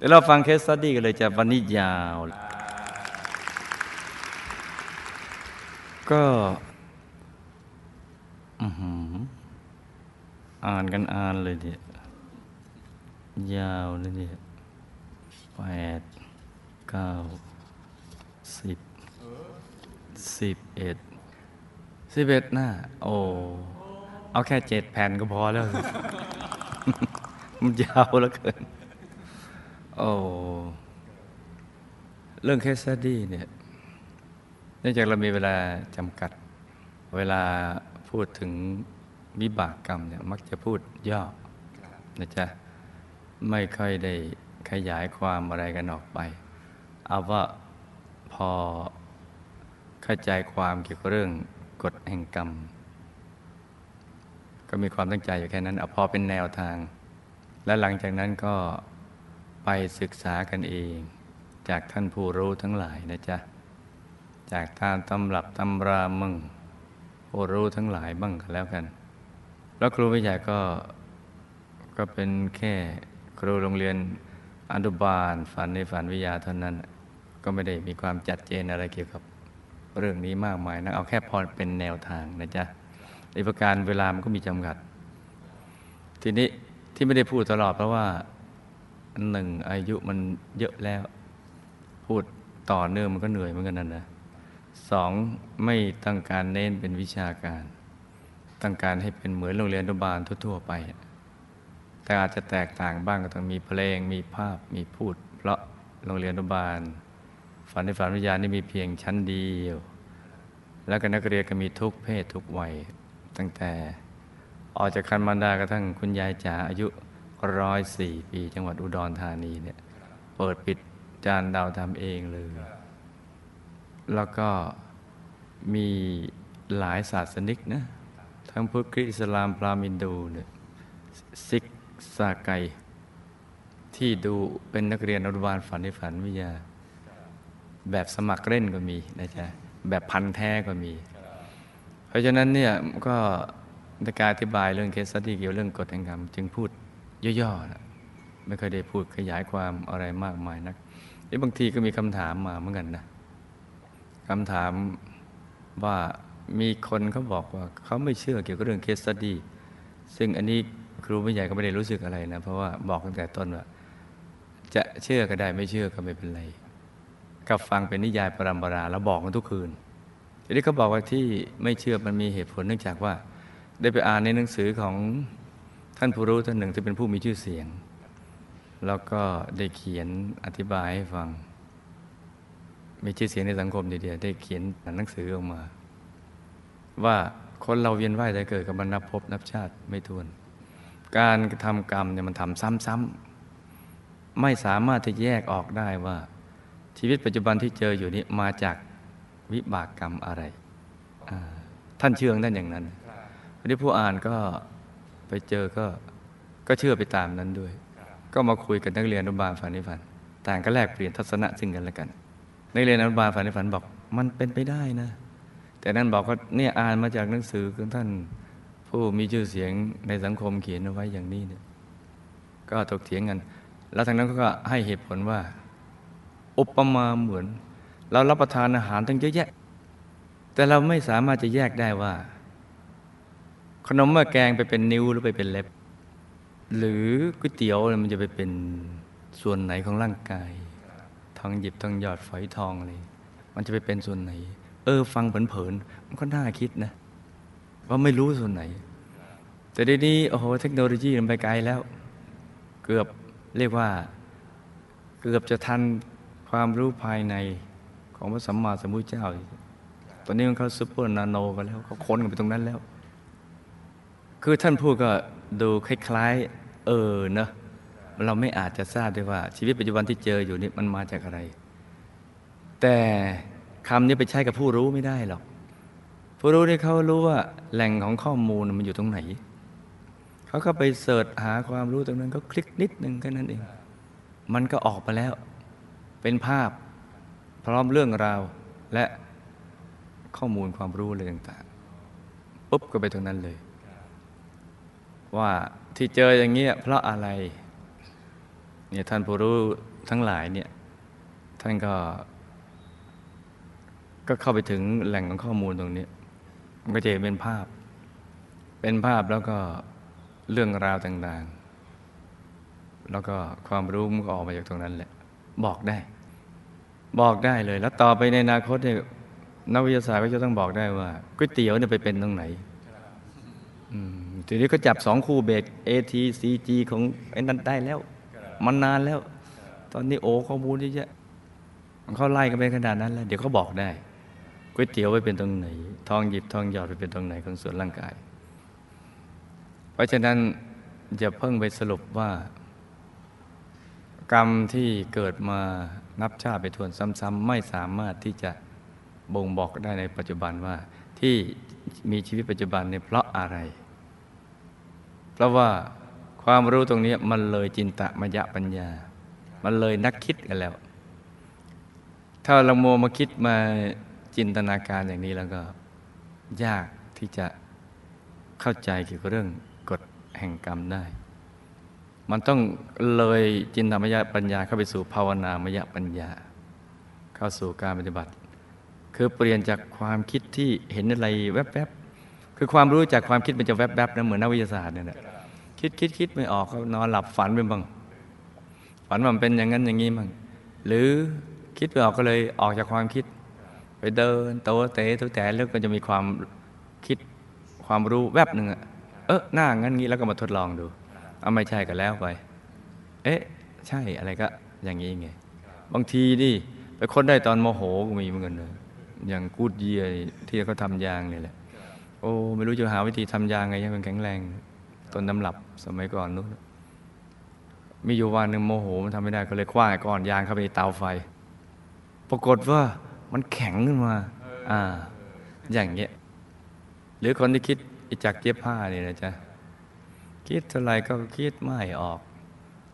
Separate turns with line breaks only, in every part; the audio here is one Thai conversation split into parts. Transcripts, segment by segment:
เดี๋ยวเราฟังเคสสตดี้กันเลยจะวันนี้ยาว ก็อ่านกันอ่านเลยเนี่ยยาวเลยเนี่ยแปดเก้าสิบสิบเอ็ดสิบเอ็ดหน้า โอ้ เอาแค่เจ็ดแผ่นก็พอแล้ว มันยาวแล้วเกิน โอ้เรื่องเคสดี้เนี่ยเนื่องจากเรามีเวลาจำกัด เวลาพูดถึงวิบากกรรมเนี่ยมักจะพูดย่อนะจ๊ะไม่ค่อยได้ขยายความอะไรกันออกไป เอาว่าพอเข้าใจความเกี่ยวกับเรื่องกฎแห่งกรรม ก็มีความตั้งใจอยู่แค่นั้นเอาพอเป็นแนวทาง และหลังจากนั้นก็ ไปศึกษากันเอง จากท่านผู้รู้ทั้งหลายนะจ๊ะ จากตามตำรับตำรามึงผู้รู้ทั้งหลายบ้างกันแล้วกัน แล้วครูวิทยาก็ก็เป็นแค่ครูโรงเรียนอนุบาลฝันในฝันวิทยาเท่านั้น ก็ไม่ได้มีความจัดเจนอะไรเกี่ยวกับเรื่องนี้มากมายนะเอาแค่พอเป็นแนวทางนะจ๊ะในประการเวลามันก็มีจำกัด ทีนี้ที่ไม่ได้พูดตลอดเพราะว่า หนึ่งอายุมันเยอะแล้ว พูดต่อเนื่องมันก็เหนื่อยเหมือนกันนั่นนะสองไม่ต้องการเน้นเป็นวิชาการ ต้องการให้เป็นเหมือนโรงเรียนอนุบาลทั่ว ๆ ไป แต่อาจจะแตกต่างบ้างก็ต้องมีเพลงมีภาพมีพูด เพราะโรงเรียนอนุบาล ฝันในฝันวิญญาณนี่มีเพียงชั้นเดียว แล้วก็นักเรียนก็มีทุกเพศทุกวัย ตั้งแต่ออกจากคันมารดากระทั่งคุณยายจ๋าอายุ ร้อยสี่ปี จังหวัดอุดรธานีเนี่ยเปิดปิดจานดาวทำเองเลย แล้วก็มีหลายศาสนิกนะ ทั้งพุทธคริสต์อิสลามพราหมณ์ินดูเนี่ยซิกซาไก ที่ดูเป็นนักเรียนอนุบาลฝันในฝันวิทยา แบบสมัครเล่นก็มีนะจ๊ะ แบบพันแท้ก็มี เพราะฉะนั้นเนี่ยก็ในการอธิบายเรื่องเคสสตี้เกี่ยวเรื่องกฎแห่งกรรมจึงพูด ย่อๆนะไม่เคยได้พูดขยายความอะไรมากมายนักบางทีก็มีคำถามมาเหมือนกันนะคำถามว่ามีคนเขาบอกว่าเขาไม่เชื่อเกี่ยวกับเรื่องเคสสตี้ซึ่งอันนี้ครูไม่ใหญ่ก็ไม่ได้รู้สึกอะไรนะ เพราะว่าบอกตั้งแต่ต้นว่า จะเชื่อก็ได้ไม่เชื่อก็ไม่เป็นไรก็ฟังเป็นนิยายปรำปราแล้วบอกกันทุกคืนทีนี้เขาบอกว่าที่ไม่เชื่อมันมีเหตุผลเนื่องจากว่า ได้ไปอ่านในหนังสือของ ท่านผู้รู้ท่านหนึ่งที่เป็นผู้มีชื่อเสียง แล้วก็ได้เขียนอธิบายให้ฟัง มีชื่อเสียงในสังคมเดียวได้เขียนหนังสือออกมา ว่าคนเราเวียนว่ายแต่เกิดกับมันนับพบนับชาติไม่ทวน การทำกรรมเนี่ยมันทำซ้ำๆไม่สามารถที่แยกออกได้ว่า ชีวิตปัจจุบันที่เจออยู่นี้มาจากวิบากกรรมอะไรท่านเชื่อท่านอย่างนั้นวันนี้ผู้อ่านก็ ไปเจอก็ก็เชื่อไปตามนั้นด้วย ก็มาคุยกับนักเรียนอนุบาลฝันนิฝันต่างก็แลกเปลี่ยนทัศนะซึ่งกันและกัน นักเรียนอนุบาลฝันนิฝันบอกมันเป็นไปได้นะ แต่นั่นบอกว่าเนี่ยอ่านมาจากหนังสือของท่านผู้มีชื่อเสียงในสังคมเขียนเอาไว้อย่างนี้เนี่ยก็ถกเถียงกัน แล้วทางนั้นก็ให้เหตุผลว่า อุปมาเหมือน เรารับประทานอาหารทั้งเยอะแยะ แต่เราไม่สามารถจะแยกได้ว่า ขนมเมื่อแกงไปเป็นนิ้วหรือไปเป็นเล็บ หรือก๋วยเตี๋ยวมันจะไปเป็นส่วนไหนของร่างกายทองหยิบทองหยอดฝอยทองอะไรมันจะไปเป็นส่วนไหน เออ ฟังเผินๆมันก็น่าคิดนะ ว่าไม่รู้ส่วนไหน แต่เดี๋ยวนี้โอ้โหเทคโนโลยีมันไปไกลแล้ว เกือบเรียกว่า เกือบจะทันความรู้ภายในของพระสัมมาสัมพุทธเจ้า ตอนนี้มันเข้าซูเปอร์นาโนกันแล้วเขาค้นกันไปตรงนั้นแล้ว คือท่านพูดก็ดูคล้ายๆ เออเนอะเราไม่อาจจะทราบได้ว่า ชีวิตปัจจุบันที่เจออยู่นี่มันมาจากอะไร แต่คำนี้ไปใช้กับผู้รู้ไม่ได้หรอก ผู้รู้ที่เขารู้ว่าแหล่งของข้อมูลมันอยู่ตรงไหน เขาก็ไปเสิร์ชหาความรู้ตรงนั้นเขาคลิกนิดนึงแค่นั้นเอง มันก็ออกมาแล้ว เป็นภาพพร้อมเรื่องราวและข้อมูลความรู้อะไรต่างๆปุ๊บก็ไปตรงนั้นเลย ว่าที่เจออย่างเงี้ยเพราะอะไรเนี่ยท่านผู้รู้ทั้งหลายเนี่ยท่านก็ก็เข้าไปถึงแหล่งของข้อมูลตรงนี้มันก็จะเป็นภาพ เป็นภาพแล้วก็เรื่องราวต่างๆ แล้วก็ความรู้มันก็ออกมาจากตรงนั้นแหละ บอกได้ บอกได้เลย แล้วต่อไปในอนาคตเนี่ยนักวิทยาศาสตร์ก็จะต้องบอกได้ว่าก๋วยเตี๋ยวเนี่ยไปเป็นตรงไหน ทีนี้ก็จับสองคู่เบรก AT CG ของไอ้นั้นได้แล้ว มันนานแล้ว ตอนนี้โอ้ข้อมูลเยอะมันเขาไล่กันไปขนาดนั้นแล้ว เดี๋ยวเขาบอกได้ก๋วยเตี๋ยวไปเป็นตรงไหน ทองหยิบทองหยอดไปเป็นตรงไหนของส่วนร่างกาย เพราะฉะนั้นจะเพิ่งไปสรุปว่า กรรมที่เกิดมานับชาติไปทวนซ้ำๆไม่สามารถที่จะบ่งบอกได้ในปัจจุบันว่าที่มีชีวิตปัจจุบันเนี่ยเพราะอะไร เพราะว่าความรู้ตรงนี้มันเลยจินตมยะปัญญา มันเลยนักคิดกันแล้ว ถ้าเราโมมาคิดมาจินตนาการอย่างนี้แล้วก็ ยากที่จะเข้าใจเกี่ยวกับเรื่องกฎแห่งกรรมได้ มันต้องเลยจินตมยะปัญญาเข้าไปสู่ภาวนามยะปัญญา เข้าสู่การปฏิบัติ คือเปลี่ยนจากความคิดที่เห็นอะไรแวบๆ คือความรู้จากความคิดมันจะแวบๆนะเหมือนนักวิทยาศาสตร์เนี่ยนะ คิดคิดคิดไม่ออกเขานอนหลับฝันไปบ้างฝันว่ามันเป็นอย่างนั้นอย่างนี้บ้างหรือคิดไม่ออกก็เลยออกจากความคิด ไปเดินโตเตะตัวแต่แล้วก็จะมีความคิดความรู้แวบหนึ่งอะเออหน้างั้นงี้แล้วก็มาทดลองดูเอาไม่ใช่ก็แล้วไป เอ๊ะ ใช่อะไรก็อย่างนี้ไงบางทีนี่ไปค้นได้ตอนโมโหก็มีเหมือนกันเลยอย่างกูดเยียที่เขาทำยางนี่แหละ โอ้ ไม่รู้จะหาวิธีทำยางไงให้มันแข็งแรง ต้นน้ำหลับสมัยก่อนนู้นมีอยู่วันหนึ่งโมโหมันทำไม่ได้ก็เลยคว้าก้อนยางเข้าไปในเตาไฟ ปรากฏว่ามันแข็งขึ้นมา อ่า อย่างเงี้ย หรือคนที่คิดอิจักเย็บผ้านี่นะจ๊ะ คิดเท่าไรก็คิดไม่ออก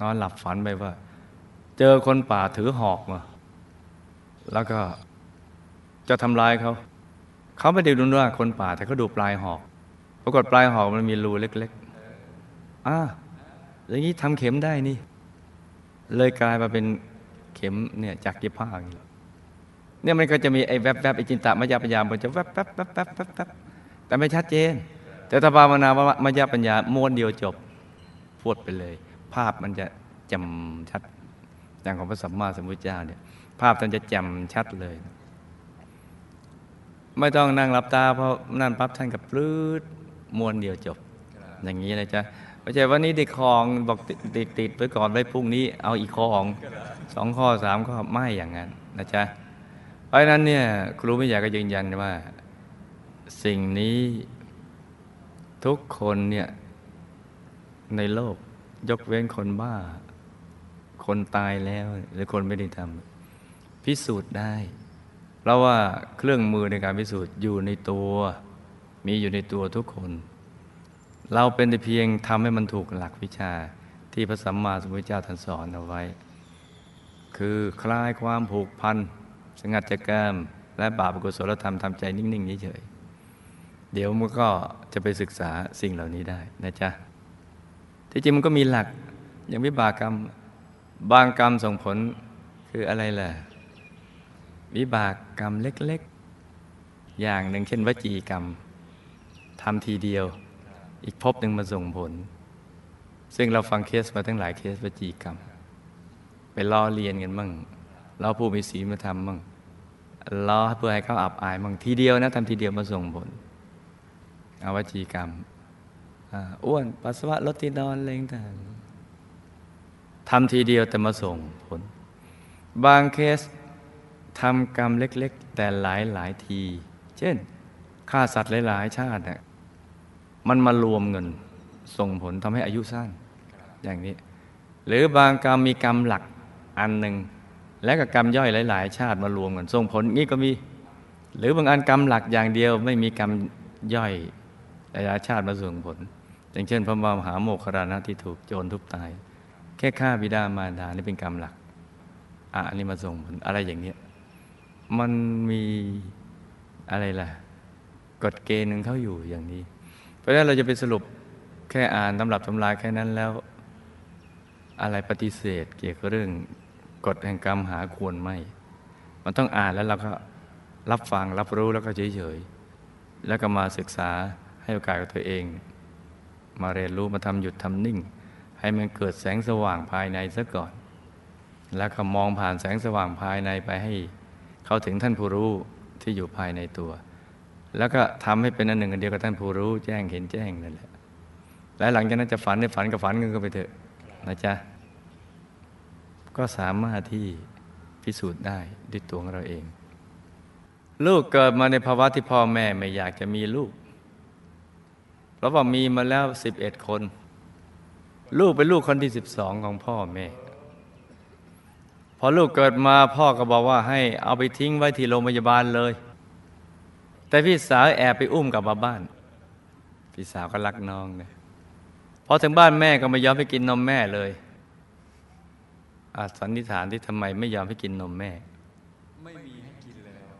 นอนหลับฝันไปว่า เจอคนป่าถือหอกมา แล้วก็จะทำลายเขา เขาไม่ได้ดูว่าคนป่าแต่เขาดูปลายหอก ปรากฏปลายหอกมันมีรูเล็ก อ่าอย่างนี้ทำเข็มได้นี่ เลยกลายมาเป็นเข็มเนี่ยจากเย็บผ้าอย่างนี้เนี่ยมันก็จะมีไอ้แวบๆไอ้จินตามายาปัญญามันจะแวบๆแป๊บแป๊บแป๊บแป๊บแต่ไม่ชัดเจน แต่ถ้าภาวนาว่ามายาปัญญาม้วนเดียวจบพูดไปเลย ภาพมันจะจำชัด อย่างของพระสัมมาสัมพุทธเจ้าเนี่ย ภาพมันจะจำชัดเลย ไม่ต้องนั่งหลับตาเพราะนั่นปั๊บท่านกับปลื้ดมวนเดียวจบ อย่างนี้นะจ๊ะ ไม่ใช่วันนี้เด็กคองบอกติดติดไปก่อนไว้พรุ่งนี้เอาอีกข้อของสองข้อสามข้อไม่อย่างนั้นนะจ๊ะเพราะนั้นเนี่ยครูไม่อยากก็ยืนยันว่า สิ่งนี้ทุกคนเนี่ยในโลกยกเว้นคนบ้า คนตายแล้วหรือคนไม่ได้ทำพิสูจน์ได้ เพราะว่าเครื่องมือในการพิสูจน์อยู่ในตัว มีอยู่ในตัวทุกคน เราเป็นแต่เพียงทำให้มันถูกหลักวิชาที่พระสัมมาสัมพุทธเจ้าท่านสอนเอาไว้ คือคลายความผูกพัน สงัดจากกรรมและบาปกุศลธรรมทำใจนิ่งๆเฉยๆเดี๋ยวมันก็จะไปศึกษาสิ่งเหล่านี้ได้นะจ๊ะที่จริงมันก็มีหลักอย่างวิบากกรรมบางกรรมส่งผลคืออะไรล่ะ วิบากกรรมเล็กๆ อย่างหนึ่งเช่นวจีกรรมทำทีเดียว อีกพบหนึ่งมาส่งผล ซึ่งเราฟังเคสมาทั้งหลายเคสวจีกรรม ไปล้อเลียนกันมั่งเราผู้มีศีลมาทำมั่งล้อเพื่อให้เขาอับอายมั่งทีเดียวนะทำทีเดียวมาส่งผลเอาวจีกรรมอ้วนปัสสาวะลดที่นอนเลงต่างทำทีเดียวแต่มาส่งผล บางเคสทำกรรมเล็ก ๆ แต่หลายหลายที เช่นฆ่าสัตว์หลาย ๆ ชาติเนี่ย มันมารวมเงินส่งผลทำให้อายุสั้นอย่างนี้ หรือบางกรรมมีกรรมหลักอันหนึ่งและกับกรรมย่อยหลาย ๆ ชาติมารวมกันส่งผลนี้ก็มี หรือบางอันกรรมหลักอย่างเดียว ไม่มีกรรมย่อยหลายชาติมาส่งผล อย่างเช่น พระมหาโมคครานะที่ถูกโจรทุบตาย แค่ฆ่าบิดามารดานี่เป็นกรรมหลักอะอันนี้มาส่งผลอะไรอย่างเนี้ยมันมีอะไรล่ะ กฎเกณฑ์หนึ่งเขาอยู่อย่างนี้ เพราะนั้นเราจะไปสรุปแค่อ่านตำรับตำราแค่นั้นแล้ว อะไรปฏิเสธ เกี่ยวกับเรื่องกฎแห่งกรรมหาควรไม่ มันต้องอ่านแล้วเราก็รับฟังรับรู้แล้วก็เฉยๆ แล้วก็มาศึกษาให้โอกาสกับตัวเอง มาเรียนรู้มาทำหยุดทำนิ่ง ให้มันเกิดแสงสว่างภายในซะก่อน แล้วก็มองผ่านแสงสว่างภายในไปให้ เข้าถึงท่านผู้รู้ที่อยู่ภายในตัว แล้วก็ทำให้เป็นอันหนึ่งอันเดียวกับท่านผู้รู้แจ้งเห็นแจ้งนั่นแหละและหลังจากนั้นจะฝันในฝันกับฝันกันก็ไปเถอะนะจ๊ะก็สามารถที่พิสูจน์ได้ด้วยตัวของเราเอง ลูกเกิดมาในภาวะที่พ่อแม่ไม่อยากจะมีลูก เพราะว่ามีมาแล้วสิบเอ็ดคน ลูกเป็นลูกคนที่สิบสองของพ่อแม่ พอลูกเกิดมาพ่อก็บอกว่าให้เอาไปทิ้งไว้ที่โรงพยาบาลเลย แต่พี่สาวแอบไปอุ้มกลับมาบ้าน พี่สาวก็รักน้องเนี่ยพอถึงบ้านแม่ก็ไม่ยอมให้กินนมแม่เลยอาสันนิษฐานที่ทำไมไม่ยอมให้กินนมแม่
ไม่มีให้กินแล้ว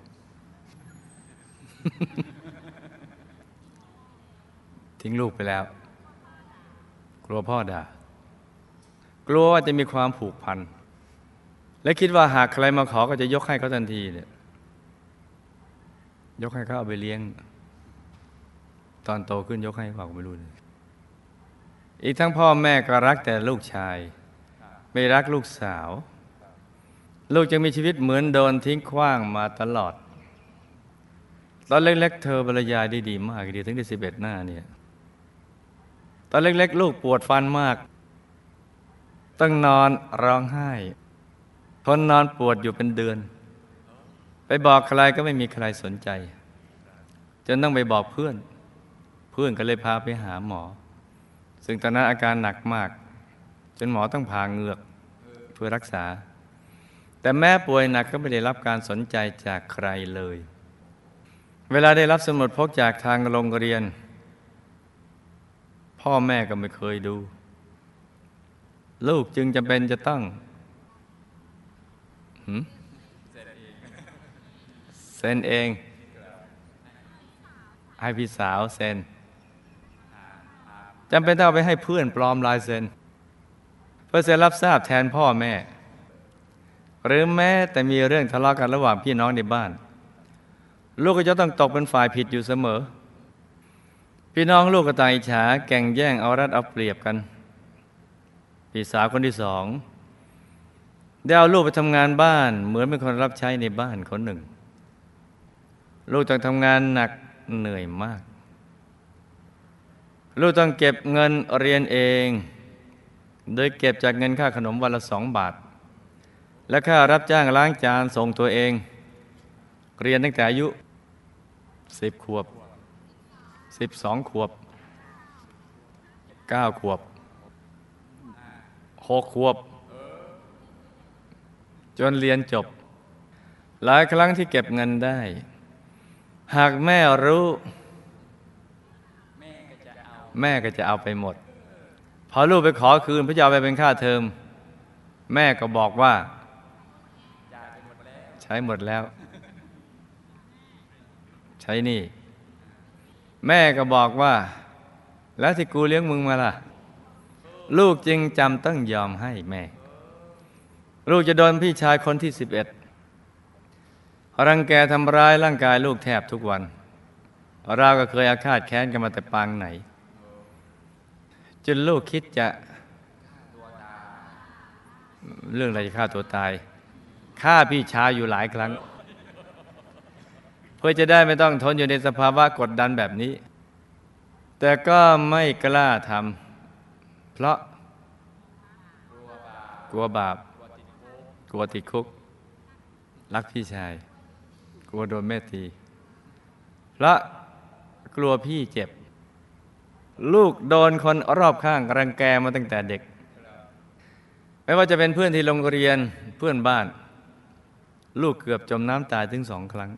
ทิ้งลูกไปแล้ว กลัวพ่อด่า กลัวว่าจะมีความผูกพัน และคิดว่าหากใครมาขอก็จะยกให้เขาทันทีเนี่ย ยกให้เขาเอาไปเลี้ยง ตอนโตขึ้นยกให้เปล่าก็ไม่รู้อีกทั้งพ่อแม่ก็รักแต่ลูกชาย ไม่รักลูกสาว ลูกจะมีชีวิตเหมือนโดนทิ้งขว้างมาตลอด ตอนเล็กๆเธอบรรยายได้ดีมากดีถึงได้สิบเอ็ดหน้าเนี่ยตอนเล็กๆ ลูกปวดฟันมาก ต้องนอนร้องไห้ทนนอนปวดอยู่เป็นเดือน บอกใครก็ไม่มีใครสนใจ จนต้องไปบอกเพื่อน เพื่อนก็เลยพาไปหาหมอ ซึ่งตอนนั้นอาการหนักมาก จนหมอต้องผ่าเหงือกเพื่อรักษา แต่แม่ป่วยหนักก็ไม่ได้รับการสนใจจากใครเลย เวลาได้รับสมุดพกจากทางโรงเรียน พ่อแม่ก็ไม่เคยดู ลูกจึงจำเป็นจะต้องหืม ซ็นเอง ให้พี่สาวเซ็นจำเป็นต้องไปให้เพื่อนปลอมลายเซ็นเพื่อเซ็นรับทราบแทนพ่อแม่ หรือแม้แต่มีเรื่องทะเลาะกันระหว่างพี่น้องในบ้าน ลูกก็จะต้องตกเป็นฝ่ายผิดอยู่เสมอ พี่น้องลูกก็ต่างอิจฉาแก่งแย่งเอารัดเอาเปรียบกันพี่สาวคนที่สองได้เอาลูกไปทำงานบ้าน เหมือนเป็นคนรับใช้ในบ้านคนหนึ่ง ลูกต้องทำงานหนักเหนื่อยมาก ลูกต้องเก็บเงินเรียนเอง โดยเก็บจากเงินค่าขนมวันละสองบาท และค่ารับจ้างล้างจานส่งตัวเอง เรียนตั้งแต่อายุสิบขวบสิบสองขวบเก้าขวบหกขวบ จนเรียนจบ หลายครั้งที่เก็บเงินได้ หากแม่รู้
แม่ก็จะเอา
ไปหมด พอลูกไปขอคืนพื่อจะเอาไปเป็นค่าเทอม แม่ก็บอกว่า ใช้หมดแล้ว ใช้นี่ แม่ก็บอกว่า แล้วที่กูเลี้ยงมึงมาล่ะ ลูกจึงจำต้องยอมให้แม่ ลูกจะโดนพี่ชายคนที่สิบเอ็ด รังแกทำร้ายร่างกายลูกแทบทุกวัน เราก็เคยอาฆาตแค้นกันมาแต่ปางไหน จนลูกคิดจะเรื่องอะไรจะฆ่าตัวตายฆ่าพี่ชายอยู่หลายครั้ง เพื่อจะได้ไม่ต้องทนอยู่ในสภาวะกดดันแบบนี้ แต่ก็ไม่กล้าทำเพราะกลัวบาป กลัวติดคุก รักพี่ชาย ลัวโดนแม่ตีเพราะกลัวพี่เจ็บ ลูกโดนคนรอบข้างรังแกมาตั้งแต่เด็ก ไม่ว่าจะเป็นเพื่อนที่โรงเรียนเพื่อนบ้าน ลูกเกือบจมน้ำตายถึงสองครั้ง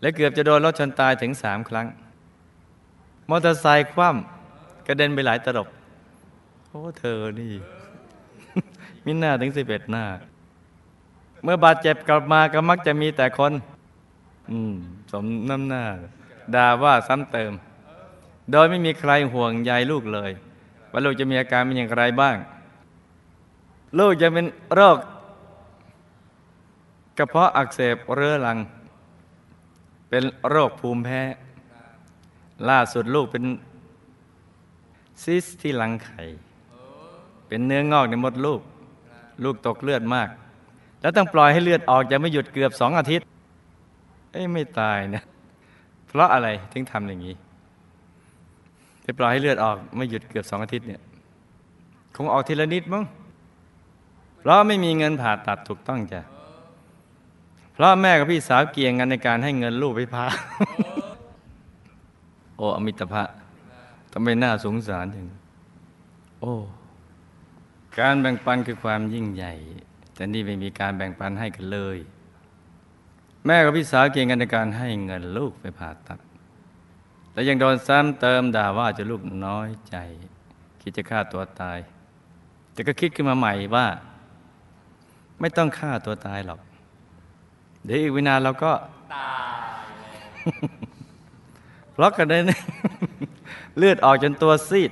และเกือบจะโดนรถชนตายถึงสามครั้ง มอเตอร์ไซค์คว่ำกระเด็นไปหลายตลบโอ้เธอนี่ มิหน้าถึงสิบเอ็ดหน้า เมื่อบาดเจ็บกลับมาก็มักจะมีแต่คน อืม สมน้ำหน้าด่าว่าซ้ำเติม โดยไม่มีใครห่วงใยลูกเลย ว่าลูกจะมีอาการเป็นอย่างไรบ้าง ลูกจะเป็นโรคกระเพาะอักเสบเรื้อรัง เป็นโรคภูมิแพ้ ล่าสุดลูกเป็นซิสที่รังไข่ เป็นเนื้องอกในมดลูก ลูกตกเลือดมาก แล้วต้องปล่อยให้เลือดออกจะไม่หยุดเกือบสองอาทิตย์ เอ้ยไม่ตายนะ เพราะอะไรถึงทำอย่างนี้ไปปล่อยให้เลือดออกไม่หยุดเกือบสองอาทิตย์เนี่ยคงออกทีละนิดมั้งเพราะไม่มีเงินผ่าตัดถูกต้องจ้ะเพราะแม่กับพี่สาวเกี่ยงกันในการให้เงินลูกไปพาโอ้อมิตรภะทำไมน่าสงสารถึงโอ้ การแบ่งปันคือความยิ่งใหญ่ แต่นี่ไม่มีการแบ่งปันให้กันเลย แม่กับพี่สาวเกี่ยงกันในการให้เงินลูกไปผ่าตัดและยังโดนซ้ำเติมด่าว่าจะลูกน้อยใจ คิดจะฆ่าตัวตาย แต่ก็คิดขึ้นมาใหม่ว่า ไม่ต้องฆ่าตัวตายหรอก เดี๋ยวอีกวินานเราก็
ตาย
เพราะกันได้เลือดออกจนตัวซีด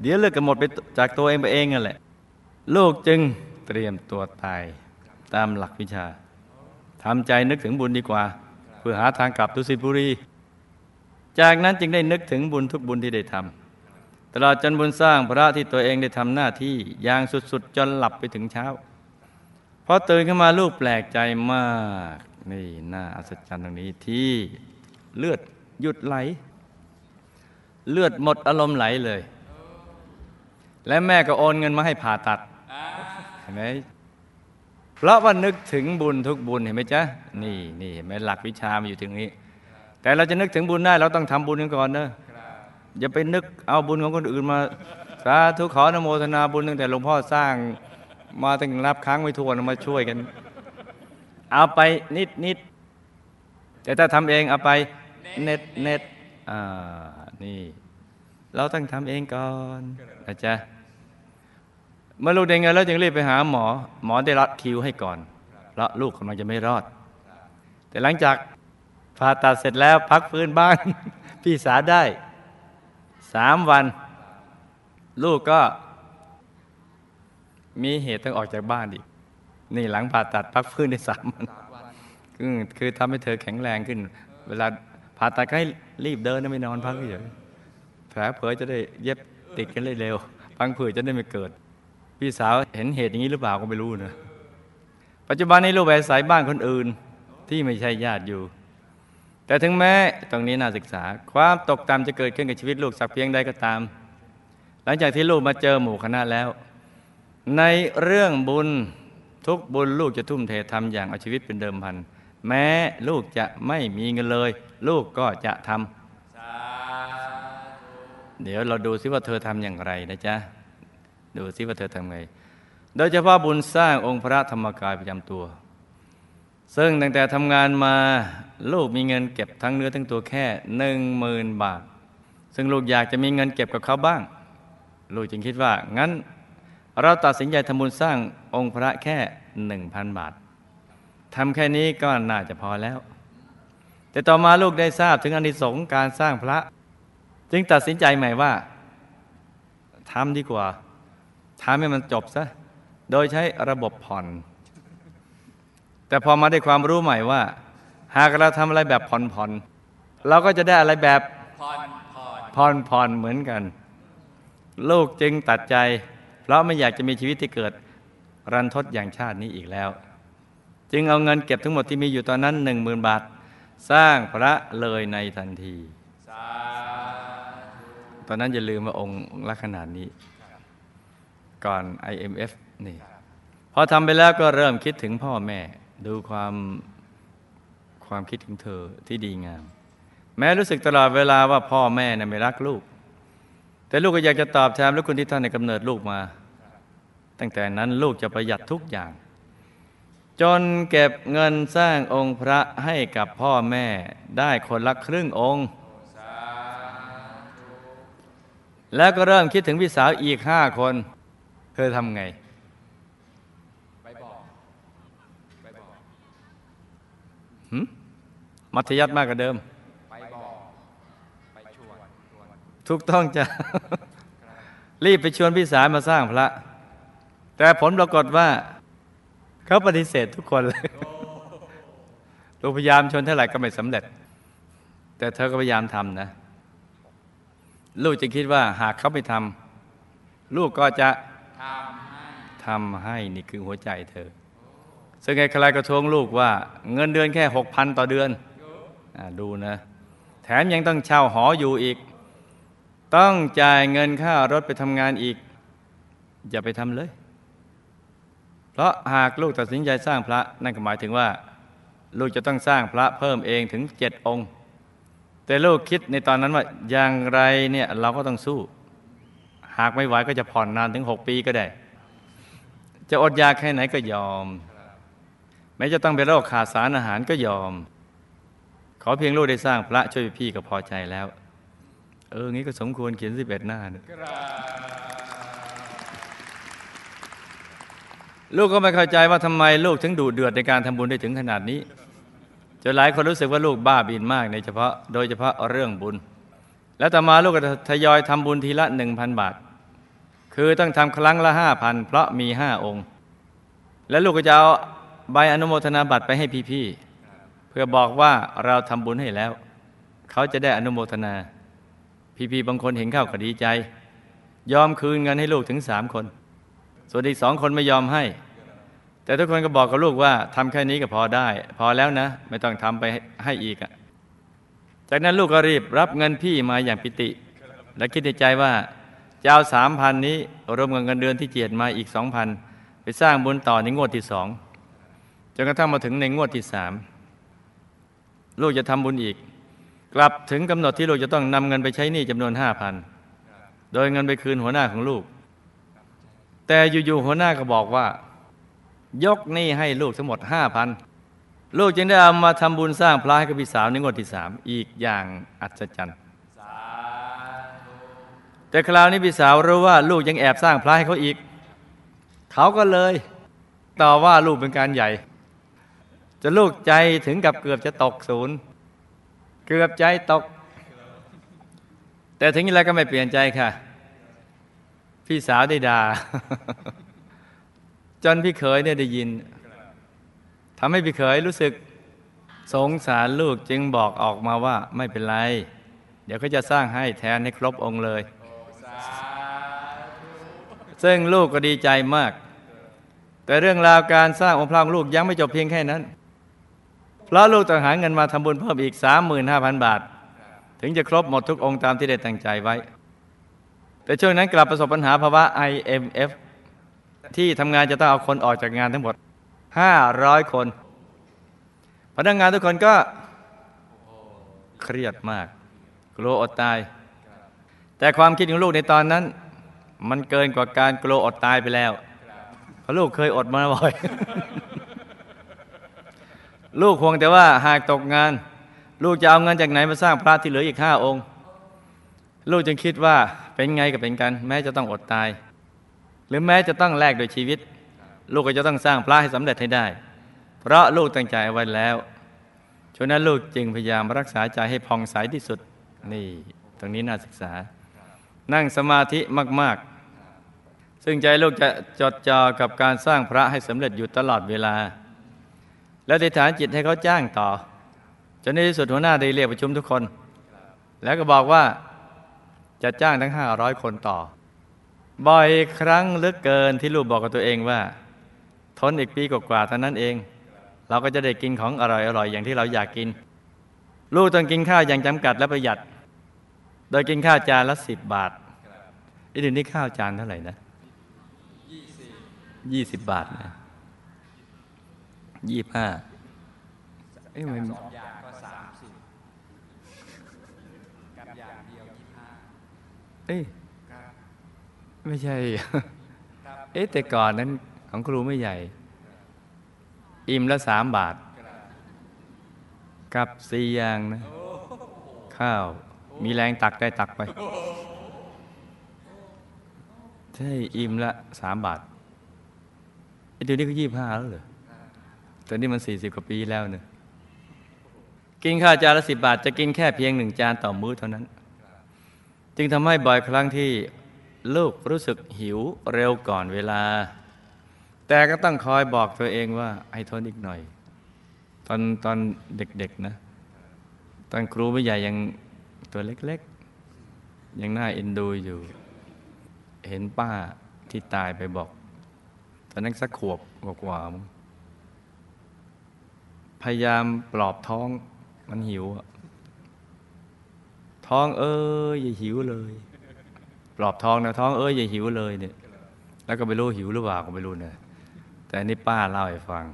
เดี๋ยวเลือดก็หมดไปจากตัวเองไปเองนั่นแหละ ลูกจึง เตรียมตัวตายตามหลักวิชาทำใจนึกถึงบุญดีกว่า เพื่อหาทางกลับดุสิตบุรี จากนั้นจึงได้นึกถึงบุญทุกบุญที่ได้ทำตลอดจนบุญสร้างพระที่ตัวเองได้ทำหน้าที่อย่างสุดๆ จนหลับไปถึงเช้าพอตื่นขึ้นมาลูกแปลกใจมาก นี่น่าอัศจรรย์ตรงนี้ที่เลือดหยุดไหล เลือดหมดอารมณ์ไหลเลย และแม่ก็โอนเงินมาให้ผ่าตัด ห็นไหมเพราะว่านึกถึงบุญทุกบุญเห็นไหมจ๊ะนี่นี่เห็นไหมหลักวิชามันอยู่ตรงนี้ แต่เราจะนึกถึงบุญได้เราต้องทำบุญกันก่อนเนอะอย่าไปนึกเอาบุญของคนอื่นมาสาธุขออนุโมทนาบุญตั้งแต่หลวงพ่อสร้างมาตั้งรับครั้งไม่ทวนมาช่วยกัน เอาไปนิดนิดแต่ถ้าทำเองเอาไปเน็ตเน็ตอ่านี่ เราต้องทำเองก่อนนะจ๊ะ เมื่อลูกได้เงินแล้วจึงรีบไปหาหมอ หมอได้รัดคิวให้ก่อนเพราะลูกกำลังจะไม่รอด แต่หลังจากผ่าตัดเสร็จแล้วพักฟื้นบ้าน พี่สาได้สามวัน ลูกก็มีเหตุต้องออกจากบ้านอีก นี่หลังผ่าตัดพักฟื้นได้สามวันคือคือทำให้เธอแข็งแรงขึ้น เวลาผ่าตัดก็ให้รีบเดินไม่นอนพักเฉยแผลเผลอจะได้เย็บติดกันเลยเร็วพังผืดจะได้ไม่เกิด พี่สาวเห็นเหตุอย่างนี้หรือเปล่าก็ไม่รู้นะปัจจุบันนี้ลูกไปอาศัยบ้านคนอื่นที่ไม่ใช่ญาติอยู่ แต่ถึงแม้ตรงนี้น่าศึกษา ความตกต่ำจะเกิดขึ้นกับชีวิตลูกสักเพียงใดก็ตาม หลังจากที่ลูกมาเจอหมู่คณะแล้ว ในเรื่องบุญทุกบุญลูกจะทุ่มเททำอย่างเอาชีวิตเป็นเดิมพัน แม้ลูกจะไม่มีเงินเลย ลูกก็จะทำ
สา
เดี๋ยวเราดูซิว่าเธอทำอย่างไรนะจ๊ะ ดูซิว่าเธอทำไง โดยเฉพาะบุญสร้างองค์พระธรรมกายประจำตัว ซึ่งตั้งแต่ทำงานมาลูกมีเงินเก็บทั้งเนื้อทั้งตัวแค่หนึ่งหมื่นบาท ซึ่งลูกอยากจะมีเงินเก็บกับเขาบ้าง ลูกจึงคิดว่า งั้น เราตัดสินใจทำบุญสร้างองค์พระแค่หนึ่งพันบาททำแค่นี้ก็น่าจะพอแล้ว แต่ต่อมาลูกได้ทราบถึงอานิสงส์การสร้างพระ จึงตัดสินใจใหม่ว่าทำดีกว่า ทำให้มันจบซะ โดยใช้ระบบผ่อน แต่พอมาได้ความรู้ใหม่ว่า หากเราทำอะไรแบบผ่อนผ่อนๆเราก็จะได้อะไรแบบ
ผ่อนผ่อน
ผ่อนผ่อนๆเหมือนกัน ลูกจึงตัดใจ เพราะไม่อยากจะมีชีวิตที่เกิด รันทดอย่างชาตินี้อีกแล้ว จึงเอาเงินเก็บทั้งหมดที่มีอยู่ตอนนั้นหนึ่งหมื่นบาท สร้างพระเลยในทันที
สาธุ
ตอนนั้นอย่าลืมว่าองค์ลักษณะนี้ ก่อน IMF นี่พอทำไปแล้วก็เริ่มคิดถึงพ่อแม่ ดูความความคิดถึงเธอที่ดีงาม แม้รู้สึกตลอดเวลาว่าพ่อแม่น่ะไม่รักลูก แต่ลูกก็อยากจะตอบแทนลูกคุณที่ท่านในกำเนิดลูกมา ตั้งแต่นั้นลูกจะประหยัดทุกอย่าง จนเก็บเงินสร้างองค์พระให้กับพ่อแม่ได้คนละครึ่งองค์แล้วก็เริ่มคิดถึงพี่สาวอีกห้าคน เธอทำไง
ไปบอกไปบอก
หึมัธยัติมากกว่าเดิม
ไปบอกไปชวนชวน
ถูกต้องจ้ะรีบไปชวนพี่สาวมาสร้างพระ แต่ผลปรากฏว่า เขาปฏิเสธทุกคนเลย
โอ้
ลูกพยายามชนเท่าไหร่ก็ไม่สำเร็จ แต่เธอก็พยายามทำนะ ลูกจะคิดว่าหากเขาไม่ทำลูกก็จะ
ทำให้
ทำให้นี่คือหัวใจเธอ ซึ่งไอ้ใครก็ทวงลูกว่า เงินเดือนแค่หกพันต่อเดือนอาดูนะ แถมยังต้องเช่าหออยู่อีก ต้องจ่ายเงินค่ารถไปทำงานอีก อย่าไปทำเลย เพราะหากลูกตัดสินใจสร้างพระนั่นก็หมายถึงว่า ลูกจะต้องสร้างพระเพิ่มเองถึงเจ็ดองค์ แต่ลูกคิดในตอนนั้นว่าอย่างไรเนี่ยเราก็ต้องสู้ หากไม่ไหวก็จะผ่อนนานถึงหกปีก็ได้ จะอดอยากแค่ไหนก็ยอม แม้จะต้องเป็นโรคขาดสารอาหารก็ยอม ขอเพียงลูกได้สร้างพระช่วยพี่ก็พอใจแล้ว เออ งี้ก็สมควรเขียนสิบเอ็ดหน้านะลูกก็ไม่เข้าใจว่าทำไมลูกถึงดูเดือดในการทำบุญได้ถึงขนาดนี้จนหลายคนรู้สึกว่าลูกบ้าบินมากในเฉพาะโดยเฉพาะเรื่องบุญ แล้วต่อมาลูกก็ทยอยทำบุญทีละหนึ่งพันบาท คือต้องทำครั้งละห้าพันเพราะมีห้าองค์ แล้วลูกก็จะเอาใบอนุโมทนาบัตรไปให้พี่ๆเพื่อบอกว่าเราทำบุญให้แล้ว เขาจะได้อนุโมทนา พี่ๆบางคนเห็นเข้าก็ดีใจ ยอมคืนเงินให้ลูกถึงสามคน ส่วนอีกสองคนไม่ยอมให้ แต่ทุกคนก็บอกกับลูกว่าทำแค่นี้ก็พอได้ พอแล้วนะ ไม่ต้องทำไปให้อีกจากนั้นลูกก็รีบรับเงินพี่มาอย่างปิติ และคิดในใจว่า จะเอาสามพันนี้รวมกับเงินเดือนที่เจียดมาอีกสองพันไปสร้างบุญต่อในงวดที่สองจนกระทั่งมาถึงในงวดที่สามลูกจะทำบุญอีก กลับถึงกำหนดที่ลูกจะต้องนำเงินไปใช้หนี้จำนวนห้าพันโดยเงินไปคืนหัวหน้าของลูก แต่อยู่ๆหัวหน้าก็บอกว่า ยกหนี้ให้ลูกทั้งหมดห้าพันลูกจึงได้เอามาทำบุญสร้างพระให้กับพี่สาวในงวดที่สามอีกอย่างอัศจรรย์ แต่คราวนี้พี่สาวรู้ว่าลูกยังแอบสร้างพระให้เขาอีก เขาก็เลยต่อว่าลูกเป็นการใหญ่ จะลูกใจถึงกับเกือบจะตกศูนย์ เกือบใจตก แต่ถึงอย่างไรก็ไม่เปลี่ยนใจค่ะ พี่สาวได้ด่าจนพี่เขยเนี่ยได้ยินทำให้พี่เขยรู้สึกสงสารลูกจึงบอกออกมาว่าไม่เป็นไร เดี๋ยวเขาจะสร้างให้แทนให้ครบองค์เลย ซึ่งลูกก็ดีใจมาก แต่เรื่องราวการสร้างองค์พระของลูกยังไม่จบเพียงแค่นั้น เพราะลูกต้องหาเงินมาทำบุญเพิ่มอีก 35,000 บาท ถึงจะครบหมดทุกองค์ตามที่ได้ตั้งใจไว้ แต่ช่วงนั้นกลับประสบปัญหาภาวะ IMF ที่ทำงานจะต้องเอาคนออกจากงานทั้งหมด 500 คน พนักงานทุกคนก็เครียดมาก กลัวอดตาย แต่ความคิดของลูกในตอนนั้น มันเกินกว่าการกลัวอดตายไปแล้วเพราะลูกเคยอดมาบ่อย ลูกคงแต่ว่าหากตกงาน ลูกจะเอาเงินจากไหนมาสร้างพระที่เหลืออีกห้าองค์ ลูกจึงคิดว่าเป็นไงกับเป็นกัน แม้จะต้องอดตาย หรือแม้จะต้องแลกโดวยชีวิต ลูกก็จะต้องสร้างพระให้สำเร็จให้ได้ เพราะลูกตั้งใจไว้แล้วฉะนั้นลูกจึงพยายามรักษาใจให้ผ่องใสที่สุดนี่ ตรงนี้น่าศึกษา นั่งสมาธิมาก ๆ ซึ่งใจลูกจะจดจ่อกับการสร้างพระให้สำเร็จอยู่ตลอดเวลา และอธิฐานจิตให้เขาจ้างต่อ จนในที่สุดหัวหน้าได้เรียกประชุมทุกคน แล้วก็บอกว่าจะจ้างทั้งห้าร้อยคนต่อ บ่อยครั้งเหลือเกินที่ลูกบอกกับตัวเองว่า ทนอีกปีกว่าๆเท่านั้นเอง เราก็จะได้กินของอร่อยๆอย่างที่เราอยากกิน ลูกต้องกินข้าวอย่างจำกัดและประหยัด โดยกินข้าวจานละสิบบาทไอ้เดี๋ยวนี้ข้าวจานเท่าไหร่นะ
ยี่สิบ
บาทนะยี่ห้าเอ้ยมัน
สองอย่างก็สามสิบกับอย่างเดียวยี่ห้า
เอ้ยไม่ใช่ เอ๊ะแต่ก่อนนั้นของครูไม่ใหญ่ อิ่มละสามบาท กับสี่อย่างนะ ข้าว มีแรงตักได้ตักไปใช่อิ่มละสามบาทไอ้เดี๋ยวนี้ก็ยี่ห้าแล้วเหรอตอนนี้มันสี่สิบกว่าปีแล้วเนอะกินข้าวจานละสิบบาท จะกินแค่เพียงหนึ่งจานต่อมื้อเท่านั้น จึงทำให้บ่อยครั้งที่ลูกรู้สึกหิวเร็วก่อนเวลา แต่ก็ต้องคอยบอกตัวเองว่าให้ทนอีกหน่อย ตอนตอนเด็กๆนะ ตอนครูผู้ใหญ่ยัง ตัวเล็กๆ ยังน่าเอ็นดูอยู่ เห็นป้าที่ตายไปบอก ตอนนั้นสักขวบกว่าๆพยายามปลอบท้องมันหิว ท้องเอ้ยอย่าหิวเลย ปลอบท้องนะท้องเอ้ยอย่าหิวเลยเนี่ย แล้วก็ไม่รู้หิวหรือเปล่าก็ไม่รู้เนี่ยแต่อันนี่ป้าเล่าให้ฟัง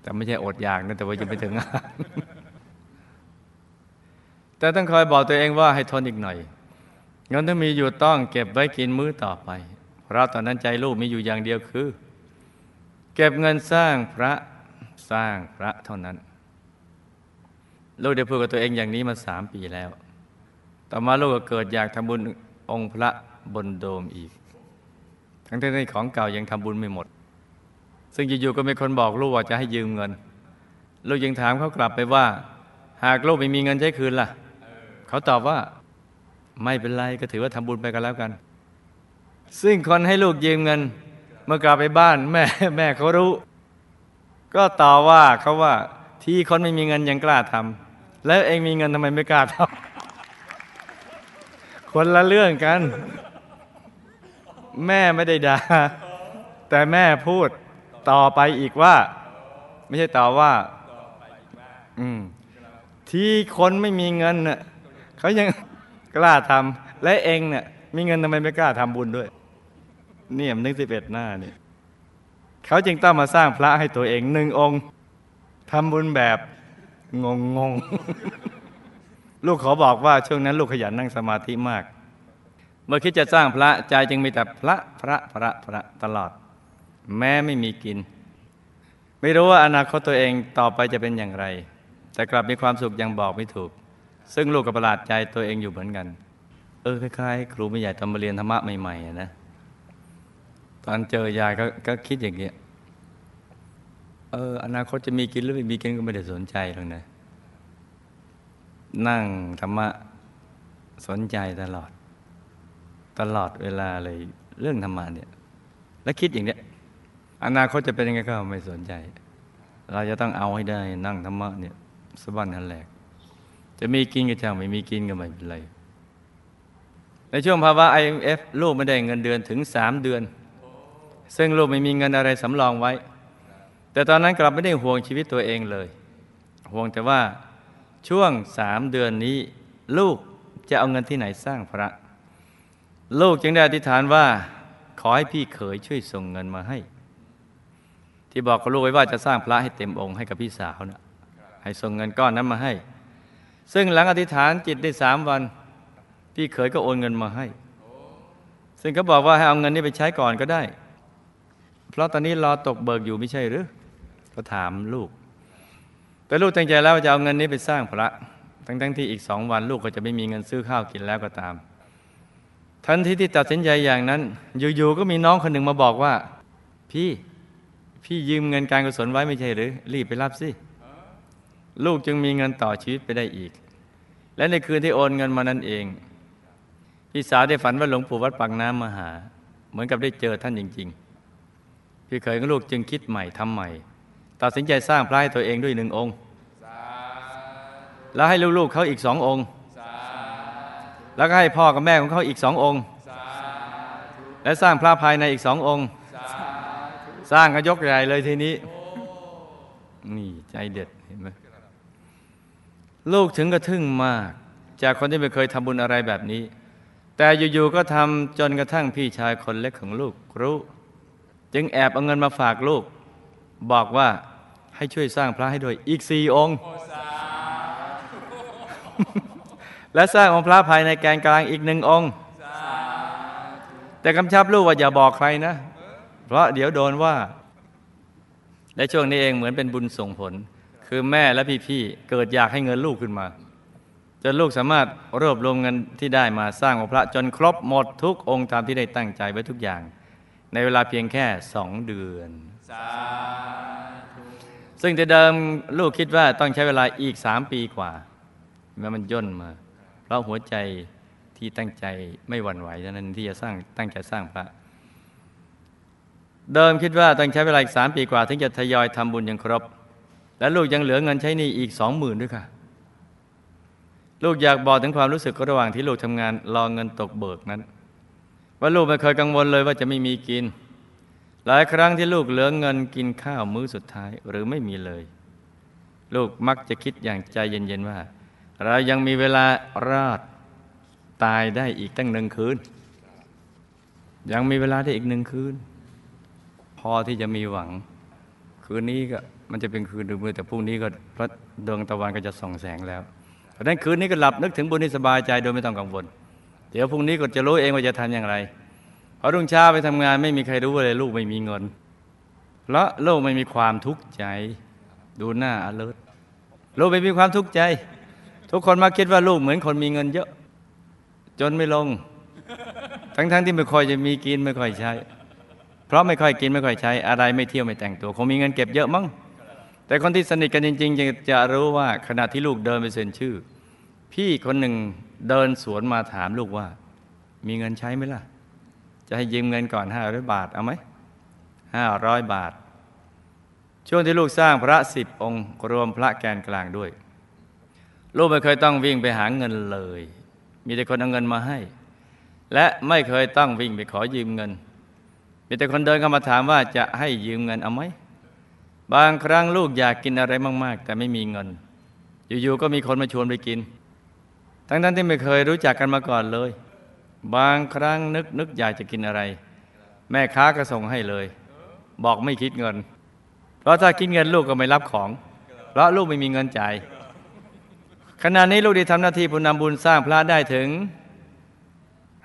แต่ไม่ใช่อดอยากนะแต่ว่ายังไม่ถึงงาน แต่ต้องคอยบอกตัวเองว่าให้ทนอีกหน่อยเงินที่มีอยู่ต้องเก็บไว้กินมื้อต่อไป เพราะตอนนั้นใจลูกมีอยู่อย่างเดียวคือ เก็บเงินสร้างพระสร้างพระเท่านั้น ลูกได้พูดกับตัวเองอย่างนี้มาสามปีแล้ว ต่อมาลูกก็เกิดอยากทำบุญองค์พระบนโดมอีก ทั้งที่ในของเก่ายังทำบุญไม่หมด ซึ่งอยู่ๆก็มีคนบอกลูกว่าจะให้ยืมเงิน ลูกยังถามเขากลับไปว่า หากลูกไม่มีเงินใช้คืนล่ะ เขาตอบว่าไม่เป็นไรก็ถือว่าทำบุญไปกันแล้วกัน ซึ่งคนให้ลูกยืมเงิน เมื่อกลับไปบ้านแม่แม่เขารู้ ก็ต่อว่าเขาว่าที่คนไม่มีเงินยังกล้าทำแล้วเองมีเงินทำไมไม่กล้าทำคนละเรื่องกัน แม่ไม่ได้ด่าแต่แม่พูดต่อไปอีกว่า ไม่ใช่ต่อว่า อืม ที่คนไม่มีเงินน่ะ เขายังกล้าทำและเองเนี่ยมีเงินทำไมไม่กล้าทำบุญด้วย เนี่ยมันนึกสิบเอ็ดหน้าเนี่ยเขาจึงต้องมาสร้างพระให้ตัวเองหนึ่งองค์ทำบุญแบบงงงงๆลูกขอบอกว่าช่วงนั้นลูกขยันนั่งสมาธิมาก เมื่อคิดจะสร้างพระใจจึงมีแต่พระพระพระพระตลอด แม้ไม่มีกิน ไม่รู้ว่าอนาคตตัวเองต่อไปจะเป็นอย่างไร แต่กลับมีความสุขยังบอกไม่ถูก ซึ่งลูกก็ประหลาดใจตัวเองอยู่เหมือนกัน เออคล้ายๆ ครูไม่ใหญ่ตอนมาเรียนธรรมะใหม่ๆนะตอนเจอยายก็ก็คิดอย่างเงี้ยเอออนาคตจะมีกินหรือไม่มีกินก็ไม่ได้สนใจหรอกนะนั่งธรรมะสนใจตลอด ตลอดเวลาเลยเรื่องธรรมะเนี่ย แล้วคิดอย่างเนี้ยอนาคตจะเป็นยังไงก็ไม่สนใจ เราจะต้องเอาให้ได้นั่งธรรมะเนี่ยสบันนันแหลก จะมีกินก็ช่างไม่มีกินก็ไม่เป็นไร ในช่วงภาวะ IMF ลูกไม่ได้เงินเดือนถึงสามเดือน ซึ่งลูกไม่มีเงินอะไรสำรองไว้ แต่ตอนนั้นกลับไม่ได้ห่วงชีวิตตัวเองเลย ห่วงแต่ว่าช่วงสามเดือนนี้ ลูกจะเอาเงินที่ไหนสร้างพระ ลูกจึงได้อธิษฐานว่า ขอให้พี่เขยช่วยส่งเงินมาให้ ที่บอกกับลูกไว้ว่าจะสร้างพระให้เต็มองค์ให้กับพี่สาวนะให้ส่งเงินก้อนนั้นมาให้ ซึ่งหลังอธิษฐานจิตได้สามวัน พี่เขยก็โอนเงินมาให้ ซึ่งเขาบอกว่าให้เอาเงินนี้ไปใช้ก่อนก็ได้ เพราะตอนนี้รอตกเบิกอยู่ไม่ใช่หรือ ก็ถามลูก แต่ลูกตั้งใจแล้วจะเอาเงินนี้ไปสร้างพระ ทั้งทั้งที่อีกสองวันลูกก็จะไม่มีเงินซื้อข้าวกินแล้วก็ตาม ทันทีที่ตัดสินใจอย่างนั้น อยู่ๆก็มีน้องคนหนึ่งมาบอกว่า พี่พี่ยืมเงินการกุศลไว้ไม่ใช่หรือ รีบไปรับสิ ลูกจึงมีเงินต่อชีวิตไปได้อีก และในคืนที่โอนเงินมานั่นเอง พี่สาวได้ฝันว่าหลวงปู่วัดปากน้ำมาหา เหมือนกับได้เจอท่านจริง ๆ พี่เคยกับลูกจึงคิดใหม่ทำใหม่ ตัดสินใจสร้างพระให้ตัวเองด้วยหนึ่งองค์ แล้วให้ลูกๆเขาอีกสององค์ แล้วก็ให้พ่อกับแม่ของเขาอีกสององค์ และสร้างพระภายในอีกสององค์ สร้างก็ยกใหญ่เลยทีนี้ นี่ใจเด็ดเห็นไหม ลูกถึงกระทึ่งมาก จากคนที่ไม่เคยทำบุญอะไรแบบนี้ แต่อยู่ๆก็ทำจนกระทั่งพี่ชายคนเล็กของลูกรู้ จึงแอบเอาเงินมาฝากลูก บอกว่าให้ช่วยสร้างพระให้ด้วยอีกสี่องค์ และสร้างองค์พระภายในแกนกลางอีกหนึ่งองค์ แต่กำชับลูกว่าอย่าบอกใครนะ เพราะเดี๋ยวโดนว่า และช่วงนี้เองเหมือนเป็นบุญส่งผล คือแม่และพี่ๆเกิดอยากให้เงินลูกขึ้นมา จนลูกสามารถรวบรวมเงินที่ได้มาสร้างองค์พระจนครบหมดทุกองค์ตามที่ได้ตั้งใจไว้ทุกอย่าง ในเวลาเพียงแค่สองเดือนซึ่งแต่เดิมลูกคิดว่าต้องใช้เวลาอีกสามปีกว่าแม้มันย่นมา เพราะหัวใจที่ตั้งใจไม่หวั่นไหวฉะนั้นที่จะสร้างตั้งใจสร้างพระ เดิมคิดว่าต้องใช้เวลาอีกสามปีกว่า ถึงจะทยอยทำบุญอย่างครบ และลูกยังเหลือเงินใช้หนี้อีกสองหมื่นด้วยค่ะ ลูกอยากบอกถึงความรู้สึกระหว่างที่ลูกทำงานรอเงินตกเบิกนั้น ว่าลูกไม่เคยกังวลเลยว่าจะไม่มีกิน หลายครั้งที่ลูกเหลือเงินกินข้าวมื้อสุดท้ายหรือไม่มีเลย ลูกมักจะคิดอย่างใจเย็นๆว่า เรายังมีเวลารอดตายได้อีกตั้งหนึ่งคืน ยังมีเวลาได้อีกหนึ่งคืน พอที่จะมีหวัง คืนนี้ก็ มันจะเป็นคืนดูมือแต่พรุ่งนี้ก็พระดวงตะวันก็จะส่องแสงแล้วเพราะนั้นคืนนี้ก็หลับนึกถึงบุญที่สบายใจโดยไม่ต้องกังวล เดี๋ยวพรุ่งนี้ก็จะรู้เองว่าจะทำอย่างไรพอรุ่งเช้าไปทำงานไม่มีใครรู้เลยลูกไม่มีเงินเพราะโลกไม่มีความทุกข์ใจ ดูหน้าอเลิศลูกไม่มีความทุกข์ใจ ทุกคนมาคิดว่าลูกเหมือนคนมีเงินเยอะ จนไม่ลง ทั้งๆทที่ไม่ค่อยจะมีกินไม่ค่อยใช้ เพราะไม่ค่อยกินไม่ค่อยใช้ อะไรไม่เที่ยวไม่แต่งตัว คงมีเงินเก็บเยอะมั้ง แต่คนที่สนิทกันจริงๆจะจะรู้ว่าขณะที่ลูกเดินไปเซ็นชื่อ พี่คนหนึ่งเดินสวนมาถามลูกว่า มีเงินใช้ไหมล่ะ จะให้ยืมเงินก่อนห้าร้อยบาทเอาไหมห้าร้อยบาท ช่วงที่ลูกสร้างพระสิบองค์รวมพระแกนกลางด้วย ลูกไม่เคยต้องวิ่งไปหาเงินเลย มีแต่คนเอาเงินมาให้ และไม่เคยต้องวิ่งไปขอยืมเงิน มีแต่คนเดินเข้ามาถามว่าจะให้ยืมเงินเอาไหม บางครั้งลูกอยากกินอะไรมากๆ แต่ไม่มีเงิน อยู่ๆก็มีคนมาชวนไปกิน ทั้งนั้นที่ไม่เคยรู้จักกันมาก่อนเลย บางครั้งนึกนึกอยากจะกินอะไร แม่ค้าก็ส่งให้เลย บอกไม่คิดเงิน เพราะถ้าคิดเงินลูกก็ไม่รับของ เพราะลูกไม่มีเงินจ่ายขณะนี้ลูกได้ทำหน้าที่ผู้นำบุญสร้างพระได้ถึง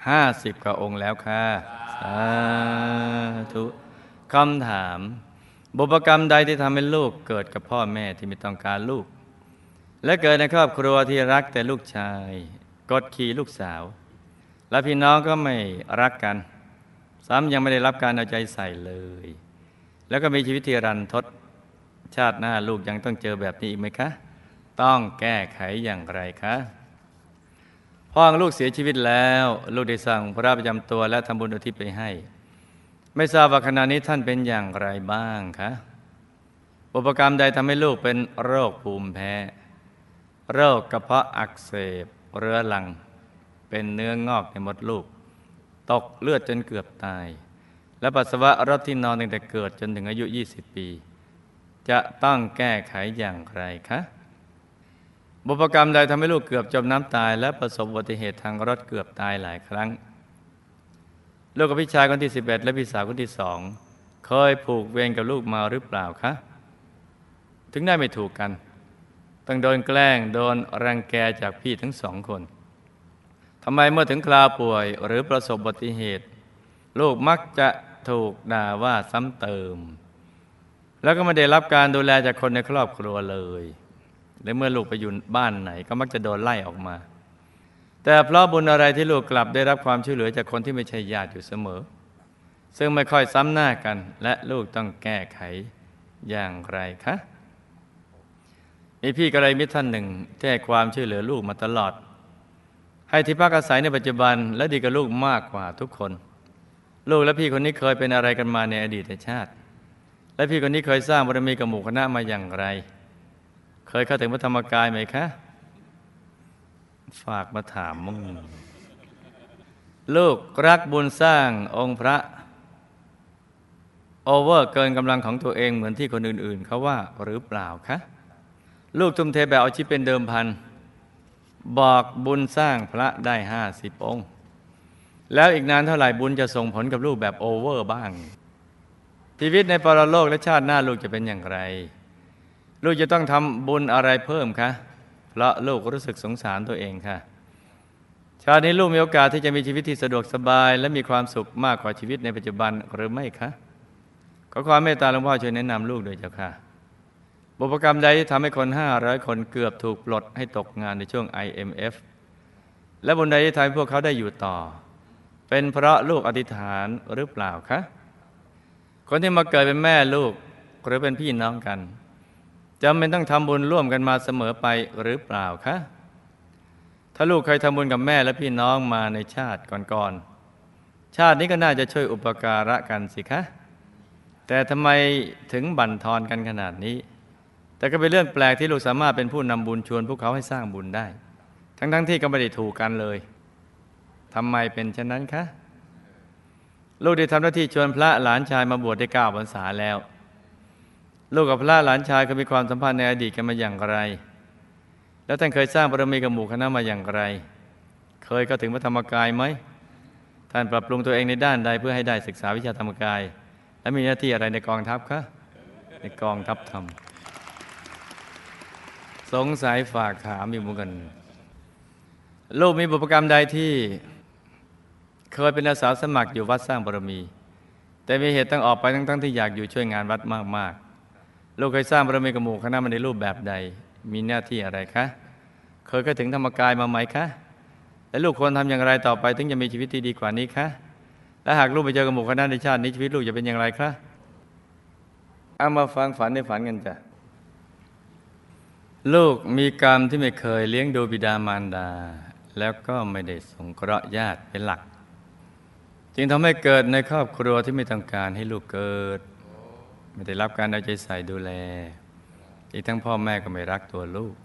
ห้าสิบกว่าองค์แล้วค่ะสาธุคำถาม บุพกรรมใดที่ทำให้ลูกเกิดกับพ่อแม่ที่ไม่ต้องการลูก และเกิดในครอบครัวที่รักแต่ลูกชาย กดขี่ลูกสาว และพี่น้องก็ไม่รักกัน ซ้ำยังไม่ได้รับการเอาใจใส่เลย แล้วก็มีชีวิตที่รันทด ชาติหน้าลูกยังต้องเจอแบบนี้อีกไหมคะ ต้องแก้ไขอย่างไรคะพ่อของลูกเสียชีวิตแล้ว ลูกได้สั่งพระประจำตัวและทำบุญอุทิศไปให้ ไม่ทราบว่าขณะนี้ท่านเป็นอย่างไรบ้างคะอุปกรรมใดทำให้ลูกเป็นโรคภูมิแพ้ โรคกระเพาะอักเสบ เรื้อรัง เป็นเนื้องอกในมดลูก ตกเลือดจนเกือบตาย และปัสสาวะรถที่นอนตั้งแต่เกิดจนถึงอายุ 20 ปี จะต้องแก้ไขอย่างไรคะบุพกรรมใดทำให้ลูกเกือบจมน้ำตาย และประสบอุบัติเหตุทางรถเกือบตายหลายครั้ง ลูกกับพี่ชายคนที่11และพี่สาวคนที่สองเคยผูกเวรกับลูกมาหรือเปล่าคะ ถึงได้ไม่ถูกกัน ต้องโดนแกล้งโดนรังแกจากพี่ทั้งสองคนทำไมเมื่อถึงคราวป่วยหรือประสบอุบัติเหตุ ลูกมักจะถูกด่าว่าซ้ำเติม แล้วก็ไม่ได้รับการดูแลจากคนในครอบครัวเลย และเมื่อลูกไปอยู่บ้านไหน ก็มักจะโดนไล่ออกมา แต่เพราะบุญอะไรที่ลูกกลับได้รับความช่วยเหลือจากคนที่ไม่ใช่ญาติอยู่เสมอ ซึ่งไม่ค่อยซ้ำหน้ากัน และลูกต้องแก้ไขอย่างไรคะมีพี่กระไรมิตรท่านหนึ่งที่ให้ความช่วยเหลือลูกมาตลอด ให้ที่พักอาศัยในปัจจุบันและดีกับลูกมากกว่าทุกคน ลูกและพี่คนนี้เคยเป็นอะไรกันมาในอดีตชาติ และพี่คนนี้เคยสร้างบารมีกับหมู่คณะมาอย่างไร เคยเข้าถึงพระธรรมกายไหมคะ ฝากมาถามมึง ลูกรักบุญสร้างองค์พระ โอเวอร์เกินกำลังของตัวเองเหมือนที่คนอื่น ๆ เขาว่าหรือเปล่าคะ ลูกทุ่มเทแบบเอาชีพเป็นเดิมพัน บอกบุญสร้างพระได้ห้าสิบองค์ แล้วอีกนานเท่าไหร่บุญจะส่งผลกับลูกแบบโอเวอร์บ้าง ชีวิตในปรโลกและชาติหน้าลูกจะเป็นอย่างไร ลูกจะต้องทำบุญอะไรเพิ่มคะ เพราะลูกรู้สึกสงสารตัวเองค่ะ ชาตินี้ลูกมีโอกาสที่จะมีชีวิตที่สะดวกสบาย และมีความสุขมากกว่าชีวิตในปัจจุบันหรือไม่คะขอความเมตตาหลวงพ่อช่วยแนะนำลูกด้วยเจ้าค่ะ บุพกรรมใดที่ทำให้คน 500 คนเกือบถูกปลดให้ตกงานในช่วง IMF และบุญใดที่ทำให้พวกเขาได้อยู่ต่อ เป็นเพราะลูกอธิษฐานหรือเปล่าคะคนที่มาเกิดเป็นแม่ลูกหรือเป็นพี่น้องกัน จำเป็นต้องทำบุญร่วมกันมาเสมอไปหรือเปล่าคะถ้าลูกเคยทำบุญกับแม่และพี่น้องมาในชาติก่อนๆชาตินี้ก็น่าจะช่วยอุปการะกันสิคะ แต่ทำไมถึงบั่นทอนกันขนาดนี้ แต่ก็เป็นเรื่องแปลกที่ลูกสามารถเป็นผู้นำบุญชวนพวกเขาให้สร้างบุญได้ ทั้งๆทที่ก็ไม่ได้ถูกกันเลยทำไมเป็นเช่นนั้นคะลูกได้ทำหน้าที่ชวนพระหลานชายมาบวชได้เก้าพรรษาแล้ว ลูกกับพระหลานชายเคยมีความสัมพันธ์ในอดีตกันมาอย่างไร แล้วท่านเคยสร้างบารมีกับหมู่คณะมาอย่างไร เคยก็ถึงพระธรรมกายไหม ท่านปรับปรุงตัวเองในด้านใดเพื่อให้ได้ศึกษาวิชาธรรมกาย และมีหน้าที่อะไรในกองทัพคะ ในกองทัพธรรม สงสัยฝากถามอยู่เหมือนกัน ลูกมีบุพกรรมใดที่เคยเป็นอาสาสมัครอยู่วัดสร้างบารมี แต่มีเหตุต้องออกไปทั้งๆที่อยากอยู่ช่วยงานวัดมากๆ ลูกเคยสร้างบารมีกับหมู่คณะมาในรูปแบบใด มีหน้าที่อะไรคะ เคยก็ถึงธรรมกายมาไหมคะ และลูกควรทำอย่างไรต่อไป ถึงจะมีชีวิตที่ดีกว่านี้คะ และหากลูกไปเจอกับหมู่คณะในชาตินี้ชีวิตลูกจะเป็นอย่างไรคะเอามาฟังฝันในฝันกันจ้ะ ลูกมีกรรมที่ไม่เคยเลี้ยงดูบิดามารดา แล้วก็ไม่ได้สงเคราะห์ญาติเป็นหลัก จึงทำให้เกิดในครอบครัวที่ไม่ต้องการให้ลูกเกิด ไม่ได้รับการเอาใจใส่ดูแล อีกทั้งพ่อแม่ก็ไม่รักตัวลูก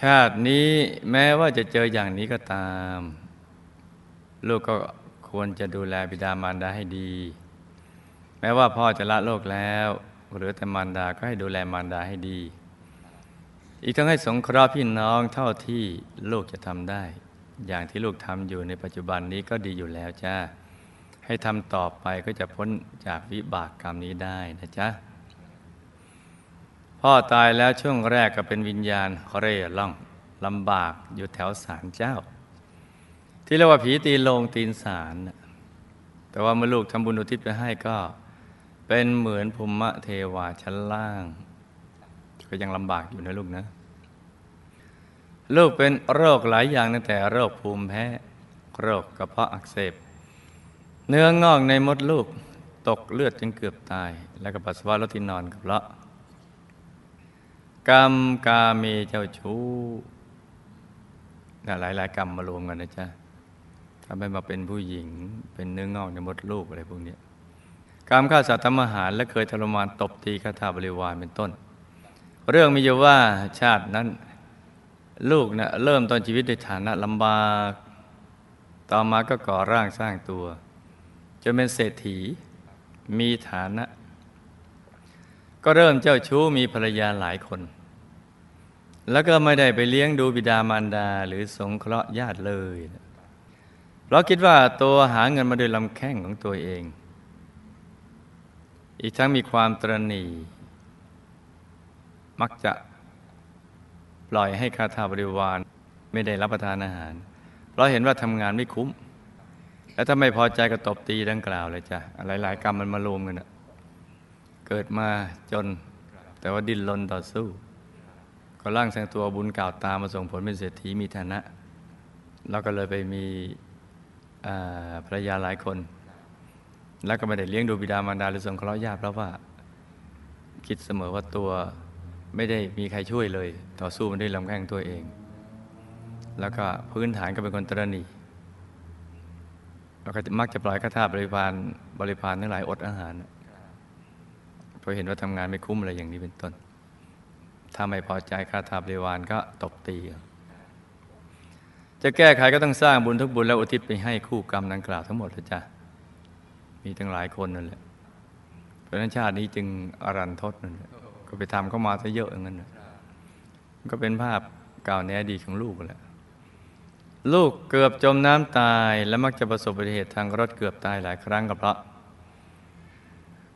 ชาตินี้แม้ว่าจะเจออย่างนี้ก็ตาม ลูกก็ควรจะดูแลบิดามารดาให้ดี แม้ว่าพ่อจะละโลกแล้วหรือแต่มารดาก็ให้ดูแลมารดาให้ดี อีกทั้งให้สงเคราะห์พี่น้องเท่าที่ลูกจะทำได้ อย่างที่ลูกทำอยู่ในปัจจุบันนี้ก็ดีอยู่แล้วจ้า ให้ทำต่อไปก็จะพ้นจากวิบากกรรมนี้ได้นะจ๊ะ พ่อตายแล้วช่วงแรกก็เป็นวิญญาณเร่ร่องลำบากอยู่แถวศาลเจ้า ที่เรียกว่าผีตีโลงตีนศาลแต่ว่าเมื่อลูกทำบุญอุทิศไปให้ก็เป็นเหมือนภูมิเทวาชั้นล่าง ก็ยังลำบากอยู่นะลูกนะลูกเป็นโรคหลายอย่างตั้งแต่โรคภูมิแพ้ โรคกระเพาะอักเสบ เนื้องอกในมดลูกตกเลือดจนเกือบตาย แล้วก็ปัสสาวะลดที่นอนกับเพราะกรรมกาเมเจ้าชู้หลายหลายกรรมมารวมกันนะจ๊ะทำให้มาเป็นผู้หญิงเป็นเนื้องอกในมดลูกอะไรพวกนี้กรรมฆ่าสัตว์ทำอาหาร และเคยทรมานตบตีคาถาบริวารเป็นต้น เรื่องมีอยู่ว่าชาตินั้น ลูกนะเริ่มต้นชีวิตด้วยฐานะลำบาก ต่อมาก็ก่อร่างสร้างตัว จนเป็นเศรษฐี มีฐานะ ก็เริ่มเจ้าชู้มีภรรยาหลายคน แล้วก็ไม่ได้ไปเลี้ยงดูบิดามารดาหรือสงเคราะห์ญาติเลย เพราะคิดว่าตัวหาเงินมาโดยลำแข้งของตัวเอง อีกทั้งมีความตรณีมักจะปล่อยให้คาถาบริวารไม่ได้รับประทานอาหาร เพราะเห็นว่าทำงานไม่คุ้ม แล้วถ้าไม่พอใจก็ตบตีดังกล่าวเลยจ้ะหลาย ๆ กรรมมันมารวมกันอะเกิดมาจนแต่ว่าดิ้นรนต่อสู้ ก็ร่างแสงตัวบุญเก่าตามมาส่งผลเป็นเศรษฐีมีฐานะแล้วก็เลยไปมีภรรยาหลายคน แล้วก็ไม่ได้เลี้ยงดูบิดามารดาหรือส่งเคราะห์ญาติเพราะว่า คิดเสมอว่าตัวไม่ได้มีใครช่วยเลย ต่อสู้มันด้วยลำแข้งตัวเอง แล้วก็พื้นฐานก็เป็นคนตรณี แล้วก็มักจะปล่อยข้าทาบริพารบริพารทั้งหลายอดอาหารเพราะเห็นว่าทำงานไม่คุ้มอะไรอย่างนี้เป็นต้น ถ้าไม่พอใจข้าทาบริวารก็ตบตี จะแก้ไขก็ต้องสร้างบุญทุกบุญแล้วอุทิศไปให้คู่กรรมดังกล่าวทั้งหมดเลยจ้ะมีทั้งหลายคนนั่นแหละเพราะนั้นชาตินี้จึงอรันทดนั่นแหละก็ไปทำเข้ามาซะเยอะอย่างนั้นก็เป็นภาพเก่าในอดีตของลูกแหละ ลูกเกือบจมน้ำตายและมักจะประสบอุบัติเหตุทางรถเกือบตายหลายครั้งก็เพราะ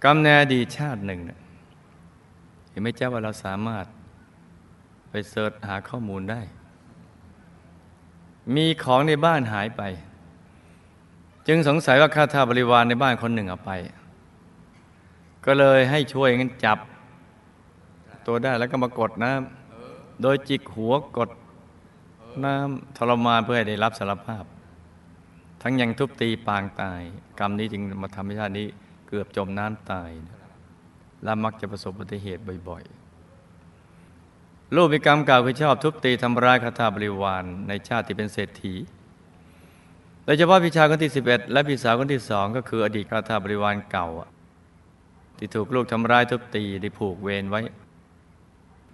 กรรมในอดีตชาติหนึ่งเนี่ยเห็นไหมเจ้าว่าเราสามารถไปเสิร์ชหาข้อมูลได้ มีของในบ้านหายไป จึงสงสัยว่าข้าทาบริวารในบ้านคนหนึ่งเอาไป ก็เลยให้ช่วยกันจับ ตัวได้แล้วก็มากดน้ำโดยจิกหัวกด น้ำทรมานเพื่อให้ได้รับสารภาพ ทั้งยังทุบตีปางตาย กรรมนี้จึงมาทำให้ชาตินี้เกือบจมน้ำตายและมักจะประสบอุบัติเหตุบ่อยๆ ลูกมีกรรมเก่าคือชอบทุบตีทำร้ายคาถาบริวารในชาติที่เป็นเศรษฐีโดยเฉพาะพี่ชายคนที่ 11 และพี่สาวคนที่สองก็คืออดีตคาถาบริวารเก่า ที่ถูกลูกทำร้ายทุบตีได้ผูกเวรไว้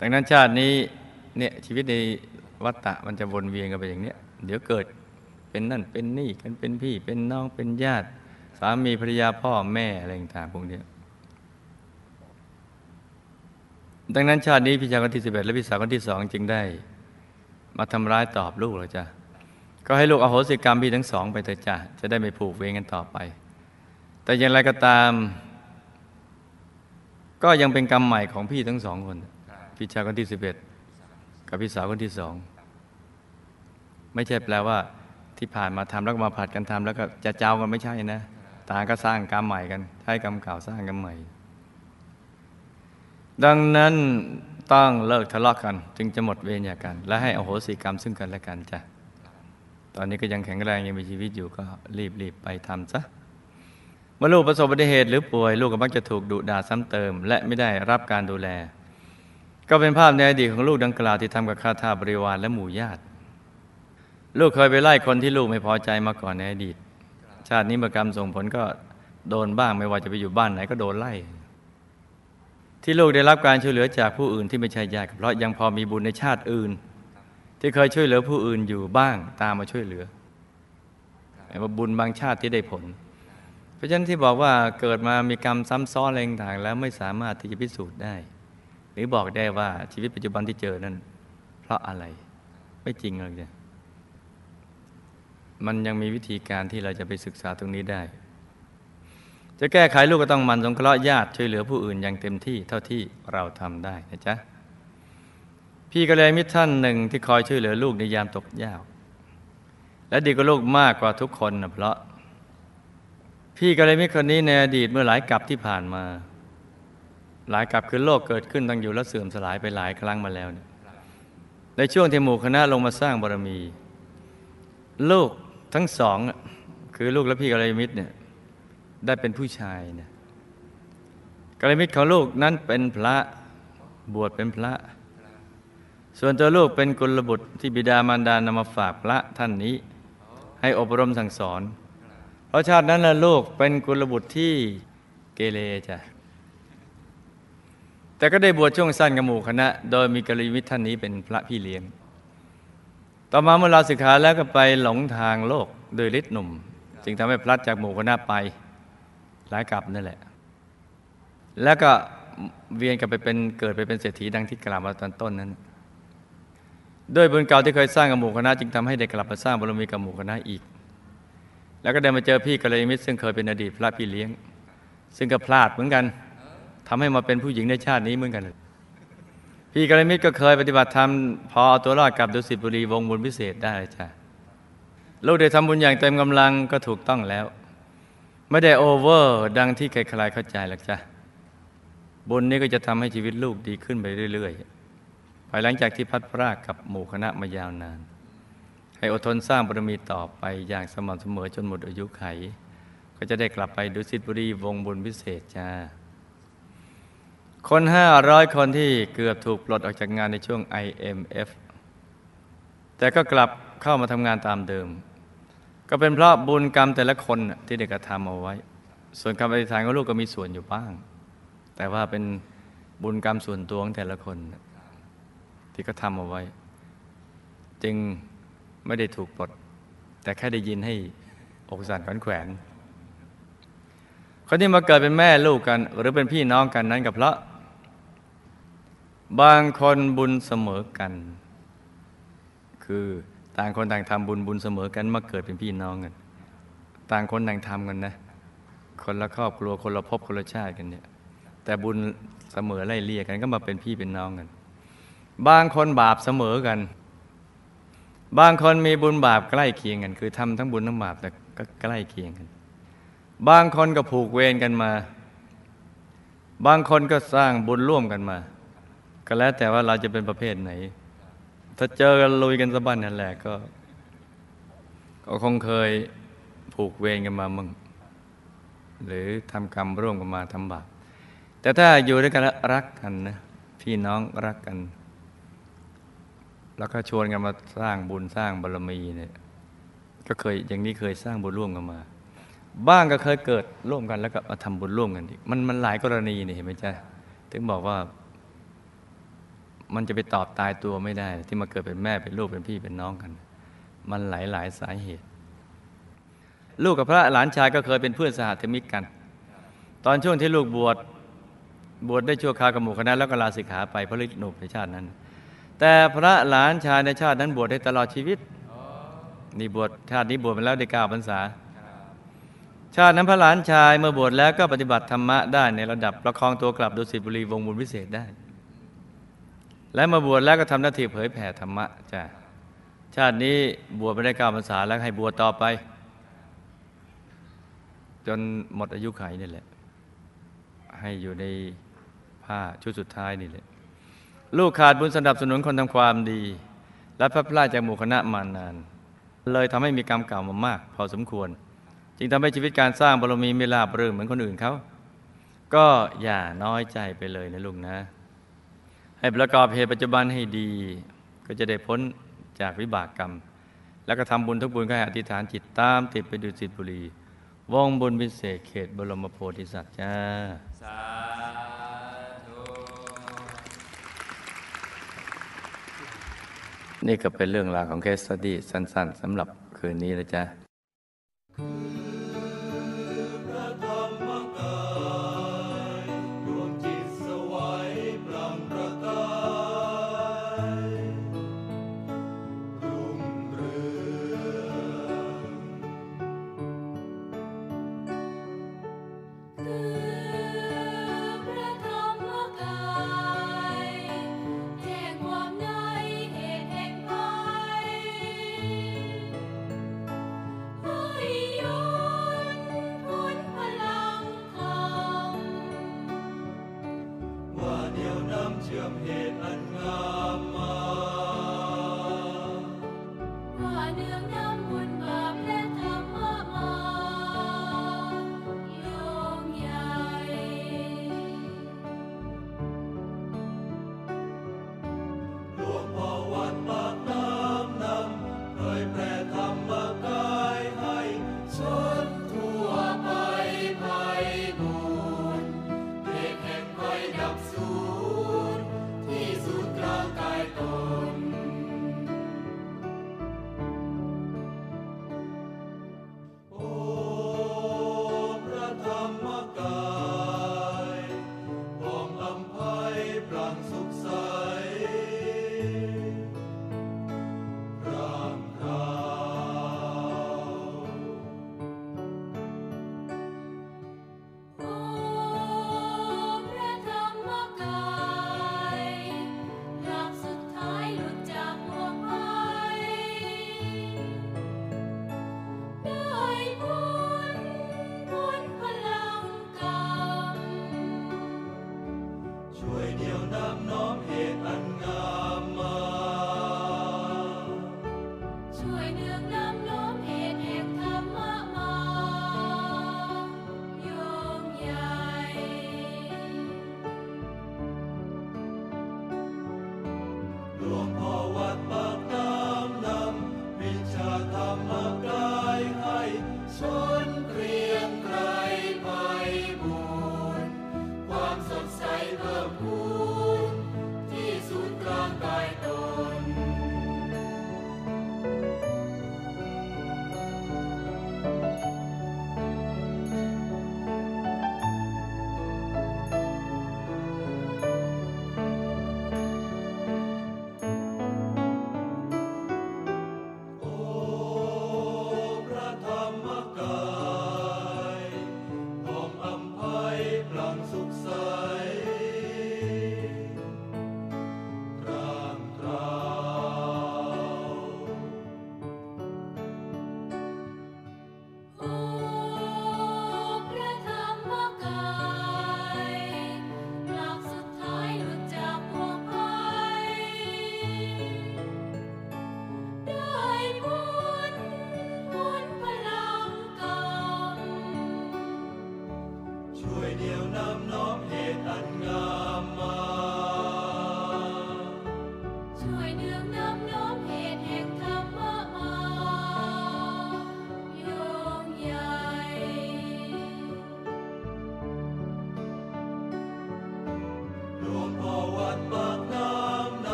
ดังนั้นชาตินี้เนี่ยชีวิตใน วัฏฏะมันจะวนเวียนกันไปอย่างเนี้ย เดี๋ยวเกิดเป็นนั่นเป็นนี่กันเป็นพี่เป็นน้องเป็นญาติ สามีภรรยาพ่อแม่อะไรต่างๆพวกนี้ดังนั้นชาตินี้พี่ชายคนที่สิบเอ็ดและพี่สาวคนที่สองจึงได้ มาทำร้ายตอบลูกเลยจ้ะก็ให้ลูกอโหสิกรรมพี่ทั้งสองไปเถอะจ้ะจะได้ไม่ผูกเวรกันต่อไป แต่อย่างไรก็ตาม ก็ยังเป็นกรรมใหม่ของพี่ทั้งสองคน พี่ชายคนที่สิบเอ็ด กับพี่สาวคนที่สอง ไม่ใช่แปลว่า ที่ผ่านมาทำแล้วก็มาผัดกันทำแล้วก็จะเจ้ากันไม่ใช่นะต่างก็สร้างกรรมใหม่กัน ใช้กรรมเก่าสร้างกรรมใหม่ ดังนั้นต้องเลิกทะเลาะกัน จึงจะหมดเวรจากกัน และให้อโหสิกรรมซึ่งกันและกันจ้ะตอนนี้ก็ยังแข็งแรงยังมีชีวิตอยู่ก็รีบรีบไปทำซะเมื่อลูกประสบอุบัติเหตุหรือป่วย ลูกก็มักจะถูกดุด่าซ้ำเติม และไม่ได้รับการดูแล ก็เป็นภาพในอดีตของลูกดังกล่าวที่ทำกับข้าทาบริวารและหมู่ญาติ ลูกเคยไปไล่คนที่ลูกไม่พอใจมาก่อนในอดีต ชาตินี้เมื่อกรรมส่งผลก็โดนบ้างไม่ว่าจะไปอยู่บ้านไหนก็โดนไล่ ที่ลูกได้รับการช่วยเหลือจากผู้อื่นที่ไม่ใช่ญาติเพราะยังพอมีบุญในชาติอื่น ที่เคยช่วยเหลือผู้อื่นอยู่บ้างตามมาช่วยเหลือแต่ว่าบุญบางชาติที่ได้ผล เพราะฉะนั้นที่บอกว่าเกิดมามีกรรมซ้ำซ้อนอะไรต่างแล้วไม่สามารถที่จะพิสูจน์ได้ รือบอกได้ว่าชีวิตปัจจุบันที่เจอนั้น เพราะอะไรไม่จริงเลยจ้ะมันยังมีวิธีการที่เราจะไปศึกษาตรงนี้ได้ จะแก้ไขลูกก็ต้องมันสงเคราะห์ญาติช่วยเหลือผู้อื่นอย่างเต็มที่เท่าที่เราทำได้นะจ๊ะพี่ก็เลยมิตรท่านหนึ่งที่คอยช่วยเหลือลูกในยามตกยากและดีกว่าลูกมากกว่าทุกคนนะเพราะ พี่ก็เลยมิตรคนนี้ในอดีตเมื่อหลายกับที่ผ่านมา หลายกับคือโลกเกิดขึ้นตั้งอยู่แล้วเสื่อมสลายไปหลายครั้งมาแล้วเนี่ยในช่วงที่หมู่คณะลงมาสร้างบารมี ลูกทั้งสอง คือลูกและพี่กัลยาณมิตรเนี่ยได้เป็นผู้ชายเนี่ยกัลยาณมิตรของลูกนั้นเป็นพระบวชเป็นพระ ส่วนตัวลูกเป็นกุลบุตรที่บิดามารดานำมาฝากพระท่านนี้ ให้อบรมสั่งสอน เพราะชาตินั้นนะลูกเป็นกุลบุตรที่เกเรจ้ะ แต่ก็ได้บวชช่วงสั้นกับหมู่คณะ โดยมีกัลยาณมิตรท่านนี้เป็นพระพี่เลี้ยง ต่อมาเมื่อลาสิกขาแล้วก็ไปหลงทางโลกโดยฤทธิ์หนุ่ม จึงทำให้พลัดจากหมู่คณะไปหลายกลับนั่นแหละ แล้วก็เวียนกลับไปเป็นเกิดไปเป็นเศรษฐีดังที่กล่าวมาตอนต้นนั้น ด้วยบุญเก่าที่เคยสร้างกับหมู่คณะ จึงทำให้ได้กลับมาสร้างบารมีกับหมู่คณะอีก แล้วก็ได้มาเจอพี่กัลยาณมิตรซึ่งเคยเป็นอดีตพระพี่เลี้ยง ซึ่งก็พลาดเหมือนกัน ทำให้มาเป็นผู้หญิงในชาตินี้เหมือนกัน พี่กัลยมิตรก็เคยปฏิบัติธรรมพอเอาตัวรอดกับดุสิตบุรีวงบุญพิเศษได้จ้ะลูกได้ทำบุญอย่างเต็มกำลังก็ถูกต้องแล้ว ไม่ได้โอเวอร์ดังที่ใครๆเข้าใจหรอกจ้ะบุญนี้ก็จะทำให้ชีวิตลูกดีขึ้นไปเรื่อยๆภายหลังจากที่พัดพรากกับหมู่คณะมายาวนาน ให้อดทนสร้างบารมีต่อไปอย่างสม่ำเสมอจนหมดอายุไข ก็จะได้กลับไปดุสิตบุรีวงบุญพิเศษจ้า คนห้าร้อยคนที่เกือบถูกปลดออกจากงานในช่วง IMF แต่ก็กลับเข้ามาทำงานตามเดิม ก็เป็นเพราะบุญกรรมแต่ละคนที่ได้กระทำเอาไว้ ส่วนคำอธิษฐานของลูกก็มีส่วนอยู่บ้าง แต่ว่าเป็นบุญกรรมส่วนตัวของแต่ละคน ที่ก็ทำเอาไว้ จึงไม่ได้ถูกปลด แต่แค่ได้ยินให้อกสั่นขวัญแขวนคนที่มาเกิดเป็นแม่ลูกกัน หรือเป็นพี่น้องกันนั้นก็เพราะ บางคนบุญเสมอกัน คือต่างคนต่างทำบุญบุญเสมอกันมาเกิดเป็นพี่น้องกัน ต่างคนต่างทำกันนะ คนละครอบครัวคนละภพคนละชาติกันเนี่ย แต่บุญเสมอไล่เลี่ยกันก็มาเป็นพี่เป็นน้องกัน บางคนบาปเสมอกัน บางคนมีบุญบาปใกล้เคียงกัน คือทำทั้งบุญทั้งบาปแต่ก็ใกล้เคียงกัน บางคนก็ผูกเวรกันมา บางคนก็สร้างบุญร่วมกันมา ก็แล้วแต่ว่าเราจะเป็นประเภทไหน ถ้าเจอกันลุยกันสะบั้นนั่นแหละก็ก็คงเคยผูกเวรกันมามึงหรือทำกรรมร่วมกันมาทำบาปแต่ถ้าอยู่ด้วยกันรักกันนะพี่น้องรักกัน แล้วก็ชวนกันมาสร้างบุญสร้างบารมีเนี่ยก็เคยอย่างนี้เคยสร้างบุญร่วมกันมา บ้างก็เคยเกิดร่วมกันแล้วก็มาทำบุญร่วมกันอีกมันมันหลายกรณีนี่เห็นไหมจ๊ะถึงบอกว่า มันจะไปตอบตายตัวไม่ได้ ที่มาเกิดเป็นแม่เป็นลูกเป็นพี่เป็นน้องกัน มันหลายหลายสาเหตุ ลูกกับพระหลานชายก็เคยเป็นเพื่อนสหธมิกกัน ตอนช่วงที่ลูกบวชบวชได้ชั่วคราวกับหมู่คณะแล้วก็ลาสิกขาไปเพราะฤทธิ์หนุบในชาตินั้น แต่พระหลานชายในชาตินั้นบวชได้ตลอดชีวิตนี่บวชชาตินี้บวชมาแล้วได้เก้าพรรษา ชาตินั้นพระหลานชายเมื่อบวชแล้วก็ปฏิบัติธรรมะได้ในระดับประคองตัวกลับดุสิตบุรีวงบุญวิเศษได้ และมาบวชแล้วก็ทำหน้าที่เผยแผ่ธรรมะจ้ะชาตินี้บวชไม่ได้เก้าพรรษาแล้วให้บวชต่อไป จนหมดอายุไขนี่แหละ ให้อยู่ในผ้าชุดสุดท้ายนี่แหละ ลูกขาดบุญสนับสนุนคนทำความดี และพระพลาดจากหมู่คณะมานาน เลยทำให้มีกรรมเก่ามามาก พอสมควร จึงทำให้ชีวิตการสร้างบารมีไม่ราบรื่นเหมือนคนอื่นเขา ก็อย่าน้อยใจไปเลยนะลูกนะ ให้ประกอบเหตุปัจจุบันให้ดี ก็จะได้พ้นจากวิบากกรรม แล้วก็ทำบุญทุกบุญก็ให้อธิษฐานจิตตามติดไปดูสิตบุรีวงบุญวิเศษเขตบรมโพธิสัตว์จ้า
สาธุ
นี่ก็เป็นเรื่องราวของเคสตดีสั้นๆสำหรับคืนนี้นะจ๊ะ